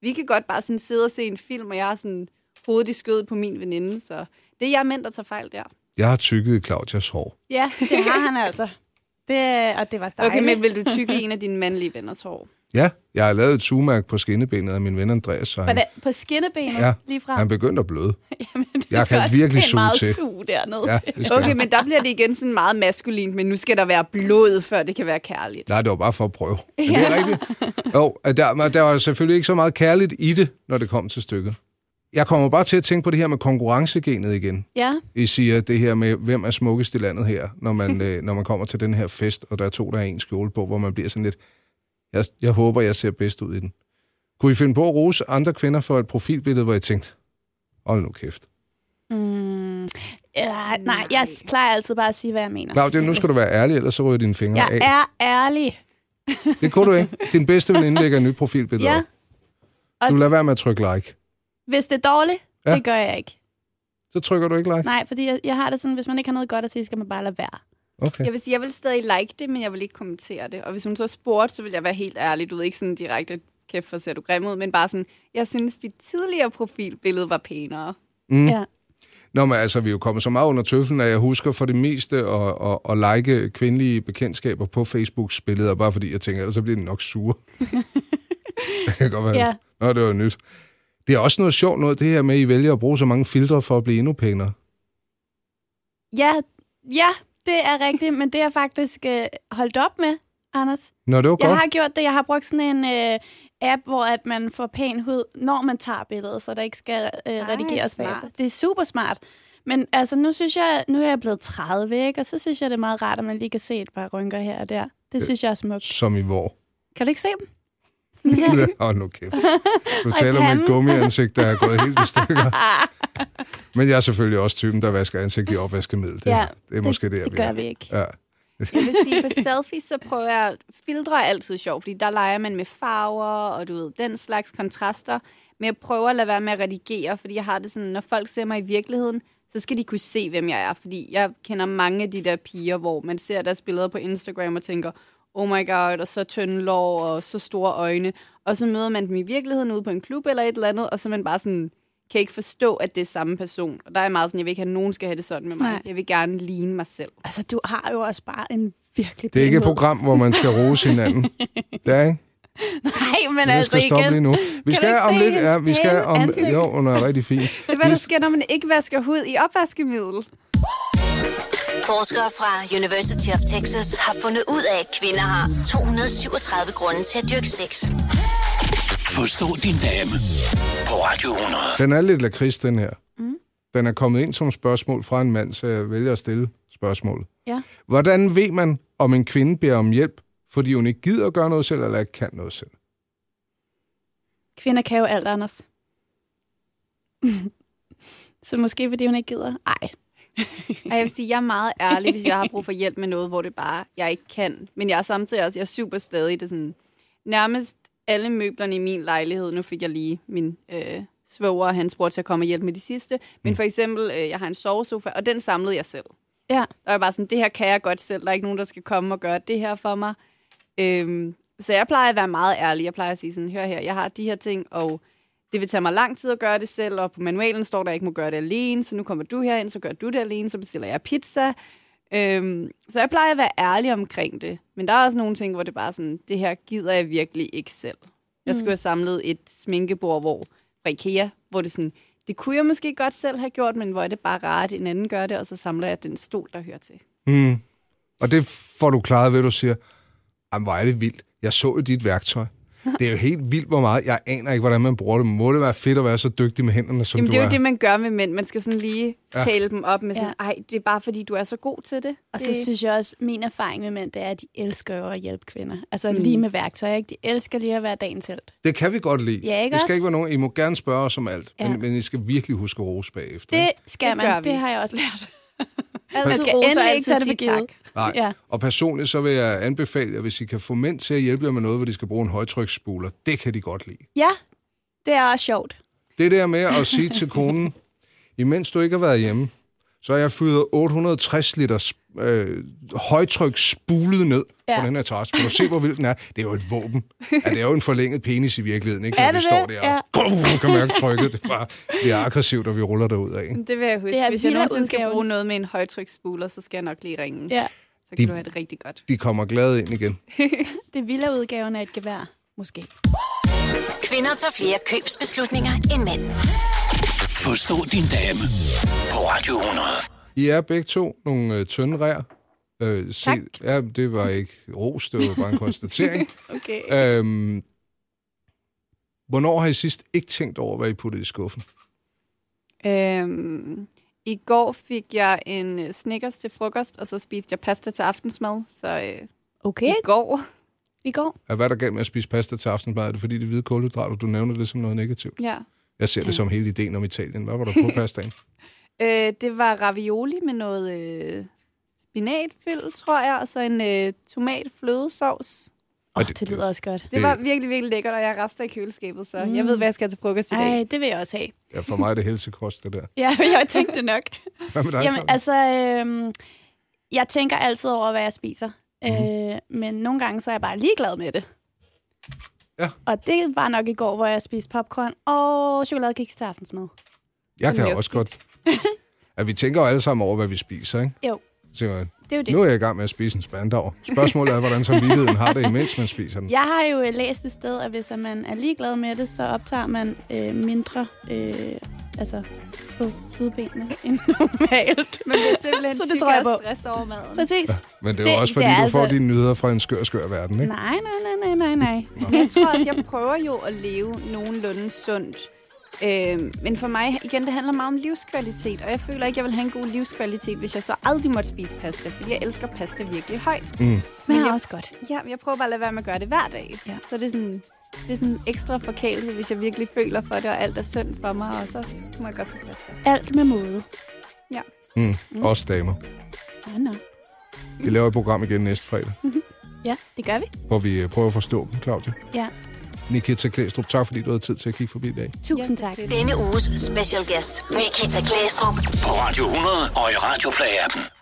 S5: Vi kan godt bare sådan sidde og se en film, og jeg har sådan hovedet i skødet på min veninde, så det er jeg mænd, der tager fejl der.
S3: Jeg har tykket i Claudias hår.
S4: Ja, det har han altså. Det, og det var dejligt.
S5: Okay, men vil du tykke en af dine mandlige venners hår?
S3: Ja, jeg har lavet et sugemærk på skinnebenet af min ven Andreas, så han,
S4: På skinnebenet
S3: Ja,
S4: lige frem.
S3: han begyndte at bløde. [laughs]
S4: Jamen, det
S3: Jeg
S4: skal
S3: kan
S4: også
S3: virkelig suge
S4: meget
S3: til.
S4: suge dernede
S3: Ja, det
S5: Okay,
S3: jeg.
S5: men der bliver det igen sådan meget maskulint, men nu skal der være blod, før det kan være kærligt.
S3: Nej, det var bare for at prøve. Det er rigtigt. Jo, der, der var selvfølgelig ikke så meget kærligt i det, når det kom til stykket. Jeg kommer bare til at tænke på det her med konkurrencegenet igen.
S4: Ja,
S3: I siger det her med, hvem er smukkest i landet her, når man, [laughs] øh, når man kommer til den her fest, og der er to, der har en skjole på, hvor man bliver sådan lidt, jeg, jeg håber, jeg ser bedst ud i den. Kunne I finde på at rose andre kvinder for et profilbillede, hvor jeg tænkte, hold nu kæft.
S4: mm, ja nej, jeg plejer altid bare at sige, hvad jeg mener.
S3: Claudia, nu skal du være ærlig, ellers så ryger dine fingre
S4: Jeg
S3: af.
S4: er ærlig. [laughs]
S3: Det kunne du ikke. Din bedste veninde lægger et nyt profilbillede
S4: Ja.
S3: Du lader være med at trykke like.
S4: Hvis det er dårligt,
S3: ja.
S4: det gør jeg ikke.
S3: Så trykker du ikke like?
S4: Nej, fordi jeg, jeg har det sådan, hvis man ikke har noget godt at sige, skal man bare lade være.
S3: Okay.
S5: Jeg vil sige, jeg vil stadig like det, men jeg vil ikke kommentere det. Og hvis hun så spurgte, så vil jeg være helt ærlig. Du ved ikke sådan direkte, kæft, for ser du grim ud, men bare sådan, jeg synes, dit tidligere profilbillede var pænere.
S3: Mm.
S4: Ja.
S3: Nå, men altså, vi er jo kommet så meget under tøflen, at jeg husker for det meste at, at, at like kvindelige bekendtskaber på Facebooks billeder, bare fordi jeg tænker, ellers så bliver de nok sure. [laughs] det kan godt være.
S4: Ja.
S3: Nå, det var nyt. Det er også noget sjovt noget, det her med, at I vælger at bruge så mange filtre for at blive endnu pænere.
S4: Ja, ja, det er rigtigt, men det er jeg faktisk øh, holdt op med, Anders.
S3: Nå, det var
S4: Jeg
S3: godt.
S4: har gjort det. Jeg har brugt sådan en øh, app, hvor at man får pæn hud, når man tager billedet, så der ikke skal øh, redigeres bagefter. Det er super smart. Men altså, nu synes jeg, nu er jeg blevet 30, ikke? og så synes jeg, det er meget rart, at man lige kan se et par rynker her og der. Det synes jeg er smukt.
S3: Som i hvor.
S4: Kan du ikke se dem? Her. [laughs]
S3: Hold nu kæft. Du taler med et gummiansigt, der er gået helt i stykker. [laughs] Men jeg er selvfølgelig også typen, der vasker ansigt i opvaskemiddel. Det,
S4: Ja,
S3: det er måske det,
S4: det gør vi ikke.
S3: Ja.
S5: Jeg vil sige, på selfies, så prøver jeg... Filtre er altid sjovt, fordi der leger man med farver, og du ved, den slags kontraster. Men jeg prøver at lade være med at redigere, fordi jeg har det sådan, når folk ser mig i virkeligheden, så skal de kunne se, hvem jeg er. Fordi jeg kender mange af de der piger, hvor man ser deres billeder på Instagram og tænker, oh my god, og så tynde lår og så store øjne. Og så møder man dem i virkeligheden ude på en klub eller et eller andet, og så er man bare sådan, kan ikke forstå, at det er samme person. Og der er meget sådan, jeg vil ikke have, at nogen skal have det sådan med mig.
S4: Nej.
S5: Jeg vil gerne ligne mig selv.
S4: Altså, du har jo også bare en virkelig
S3: Det er ikke et program, hvor man skal rose hinanden. [laughs] Det er ikke?
S4: Nej, men
S3: Jeg
S4: altså
S3: skal stoppe
S4: igen.
S3: lige nu. Vi
S4: du
S3: skal
S4: ikke
S3: om
S4: se
S3: lidt... Ja, vi skal om...
S4: ansigt?
S3: Jo, hun er rigtig fin.
S5: Det er, hvad der sker, når man ikke vasker hud i opvaskemiddel.
S1: Forskere fra University of Texas har fundet ud af, at kvinder har 237 grunde til at dyrke sex.
S2: Forstå din dame på Radio 100.
S3: Den er lidt lakrids, den her. Mm. Den er kommet ind som spørgsmål fra en mand, så jeg vælger at stille spørgsmålet.
S4: Ja.
S3: Hvordan ved man, om en kvinde beder om hjælp, fordi hun ikke gider at gøre noget selv, eller ikke kan noget selv?
S4: Kvinder kan jo alt, Anders. [laughs] så måske fordi hun ikke gider. Ej.
S5: Ej, jeg vil sige, jeg er meget ærlig, hvis jeg har brug for hjælp med noget, hvor det bare, jeg ikke kan. Men jeg er samtidig også, jeg er super stadig. Det er sådan, nærmest alle møblerne i min lejlighed, nu fik jeg lige min øh, svoger og hans bror til at komme og hjælpe med de sidste. Men for eksempel, øh, jeg har en sovesofa, og den samlede jeg selv.
S4: Ja.
S5: Der var jeg bare sådan, det her kan jeg godt selv. Der er ikke nogen, der skal komme og gøre det her for mig. Øhm, så jeg plejer at være meget ærlig. Jeg plejer at sige sådan, hør her, jeg har de her ting, og det vil tage mig lang tid at gøre det selv, og på manualen står der, at jeg ikke må gøre det alene, så nu kommer du herind, så gør du det alene, så bestiller jeg pizza. Øhm, så jeg plejer at være ærlig omkring det. Men der er også nogle ting, hvor det bare sådan, det her gider jeg virkelig ikke selv. Jeg skulle have samlet et sminkebord hvor, fra Ikea, hvor det sådan, det kunne jeg måske godt selv have gjort, men hvor er det bare rart, at en anden gør det, og så samler jeg den stol, der hører til.
S3: Mm. Og det får du klaret ved, at du siger, jamen hvor er det vildt. Jeg så jo dit værktøj. Det er jo helt vildt, hvor meget. Jeg aner ikke, hvordan man bruger det. Må det være fedt at være så dygtig med hænderne, som
S5: Jamen,
S3: du
S5: det er
S3: er?
S5: jo det, man gør med mænd. Man skal sådan lige
S3: Ja.
S5: tale dem op med sådan,
S4: Ja.
S5: ej, det er bare fordi, du er så god til det.
S4: Og så
S5: det,
S4: synes jeg også, min erfaring med mænd, det er, at de elsker jo at hjælpe kvinder. Altså
S5: Mm.
S4: lige med værktøj, ikke? De elsker lige at være dagens helt.
S3: Det kan vi godt lide.
S4: Ja, ikke
S3: det skal
S4: også?
S3: ikke være nogen. I må gerne spørge os om alt,
S4: Ja.
S3: men, men I skal virkelig huske at rose bagefter.
S4: Det
S3: ikke?
S4: skal
S5: Det
S4: man. Det har jeg også lært.
S5: Altid
S4: Man skal endelig ikke tage det for givet.
S3: Nej.
S4: Ja.
S3: Og personligt så vil jeg anbefale jer, hvis I kan få mænd til at hjælpe jer med noget, hvor de skal bruge en højtryksspuler, det kan de godt lide.
S4: Ja, det er også sjovt.
S3: Det der med at sige til konen, [laughs] imens du ikke har været hjemme, så har jeg fyret 860 liter øh, højtryk spulet ned ja.
S4: Ja.
S3: på den her terrasse. Kan du se, hvor vild den er? Det er jo et våben. [laughs] Ja, det er jo en forlænget penis i virkeligheden, ikke?
S4: Er
S3: Når vi
S4: det
S3: står
S4: det?
S3: der og du [laughs] kan mærke trykket. Det er bare det er aggressivt, og vi ruller derud af. Ikke?
S5: Det vil jeg huske.
S4: Det er
S5: Hvis jeg nogensinde skal bruge noget med en højtryksspuler, så skal jeg nok lige ringe.
S4: Ja,
S5: Så kan
S3: De-
S5: du have det rigtig godt.
S3: De kommer glade ind igen. [laughs]
S4: det er villa-udgaven af et gevær, måske.
S1: Kvinder tager flere købsbeslutninger end mænd.
S2: Forstå din dame på Radio 100.
S3: I er begge to nogle øh, tynde rær. Øh, se,
S4: Tak.
S3: Ja, det var ikke ros, det var bare en konstatering. [laughs]
S5: Okay.
S3: øhm, hvornår har I sidst ikke tænkt over, hvad I puttede i skuffen?
S5: Øhm, I går fik jeg en øh, Snickers til frokost, og så spiste jeg pasta til aftensmad. Så øh,
S4: Okay,
S5: i går,
S4: i går.
S3: Ja, Hvad er der galt med at spise pasta til aftensmad? Er det fordi, det er hvide kulhydrater, du nævner det som noget negativt?
S5: ja.
S3: Jeg ser det som hele ideen om Italien. Hvad var der på [laughs] pastaen?
S5: Øh, det var ravioli med noget øh, spinatfyld, tror jeg, og så en øh, tomat-flødesovs.
S4: Åh,
S3: det-
S4: oh, det lyder også godt.
S5: Det
S3: Det-
S5: var virkelig, virkelig lækkert, og jeg har rester i køleskabet, så mm. jeg ved, hvad jeg skal have til frokost i dag.
S4: Ej, det vil jeg også have.
S3: Ja, for mig er det helsekost, det der. [laughs]
S4: Ja, jeg tænkte det nok. [laughs]
S3: Hvad med dig,
S4: Jamen,
S3: Claudia?
S4: altså, øhm, jeg tænker altid over, hvad jeg spiser. Mm-hmm. Øh, men nogle gange, så er jeg bare ligeglad med det.
S3: Ja.
S4: Og det var nok i går, hvor jeg spiste popcorn og chokoladekiks til aftensmad.
S3: Jeg kan
S5: fornuftigt.
S3: også godt... At vi tænker jo alle sammen over, hvad vi spiser, ikke?
S4: Jo,
S3: Så tænker jeg,
S4: det er jo det.
S3: nu er jeg i gang med at spise en spandau. Spørgsmålet er, hvordan samvittigheden har det, imens man spiser den.
S4: Jeg har jo øh, læst et sted, at hvis man er ligeglad med det, så optager man øh, mindre øh, altså på sidebenene end [laughs] normalt.
S5: Men det er simpelthen
S4: Så det tror jeg
S5: af
S4: på.
S5: stress over maden.
S4: Præcis.
S3: Men det er jo
S4: Det-
S3: også, fordi
S4: det
S3: du får
S4: altså-
S3: dine nyheder fra en skør, skør verden, ikke?
S4: Nej, nej, nej, nej, nej, nej.
S5: Men jeg tror også, jeg prøver jo at leve nogenlunde sundt. Øh, men for mig, igen, det handler meget om livskvalitet, og jeg føler ikke, jeg vil have en god livskvalitet, hvis jeg så aldrig måtte spise pasta, fordi jeg elsker pasta virkelig højt.
S3: Mm.
S4: Men
S5: jeg-
S4: er også godt.
S5: Ja, jeg prøver bare at lade være med at gøre det hver dag.
S4: Ja.
S5: Så det er sådan, det er sådan en ekstra forkælelse, hvis jeg virkelig føler for det, og alt er sundt for mig, og så må jeg godt få pasta.
S4: Alt med måde.
S3: Mm. Også damer.
S4: Ja, nå.
S3: Vi laver et program igen næste fredag,
S4: Ja, det gør vi.
S3: hvor vi øh, prøver at forstå dem, Claudia.
S4: Ja.
S3: Nikita Klæstrup, tak fordi du havde tid til at kigge forbi i dag.
S4: Tusind tak.
S1: Denne uges special guest, Nikita Klæstrup.
S2: På Radio 100 og i Radioplay-appen.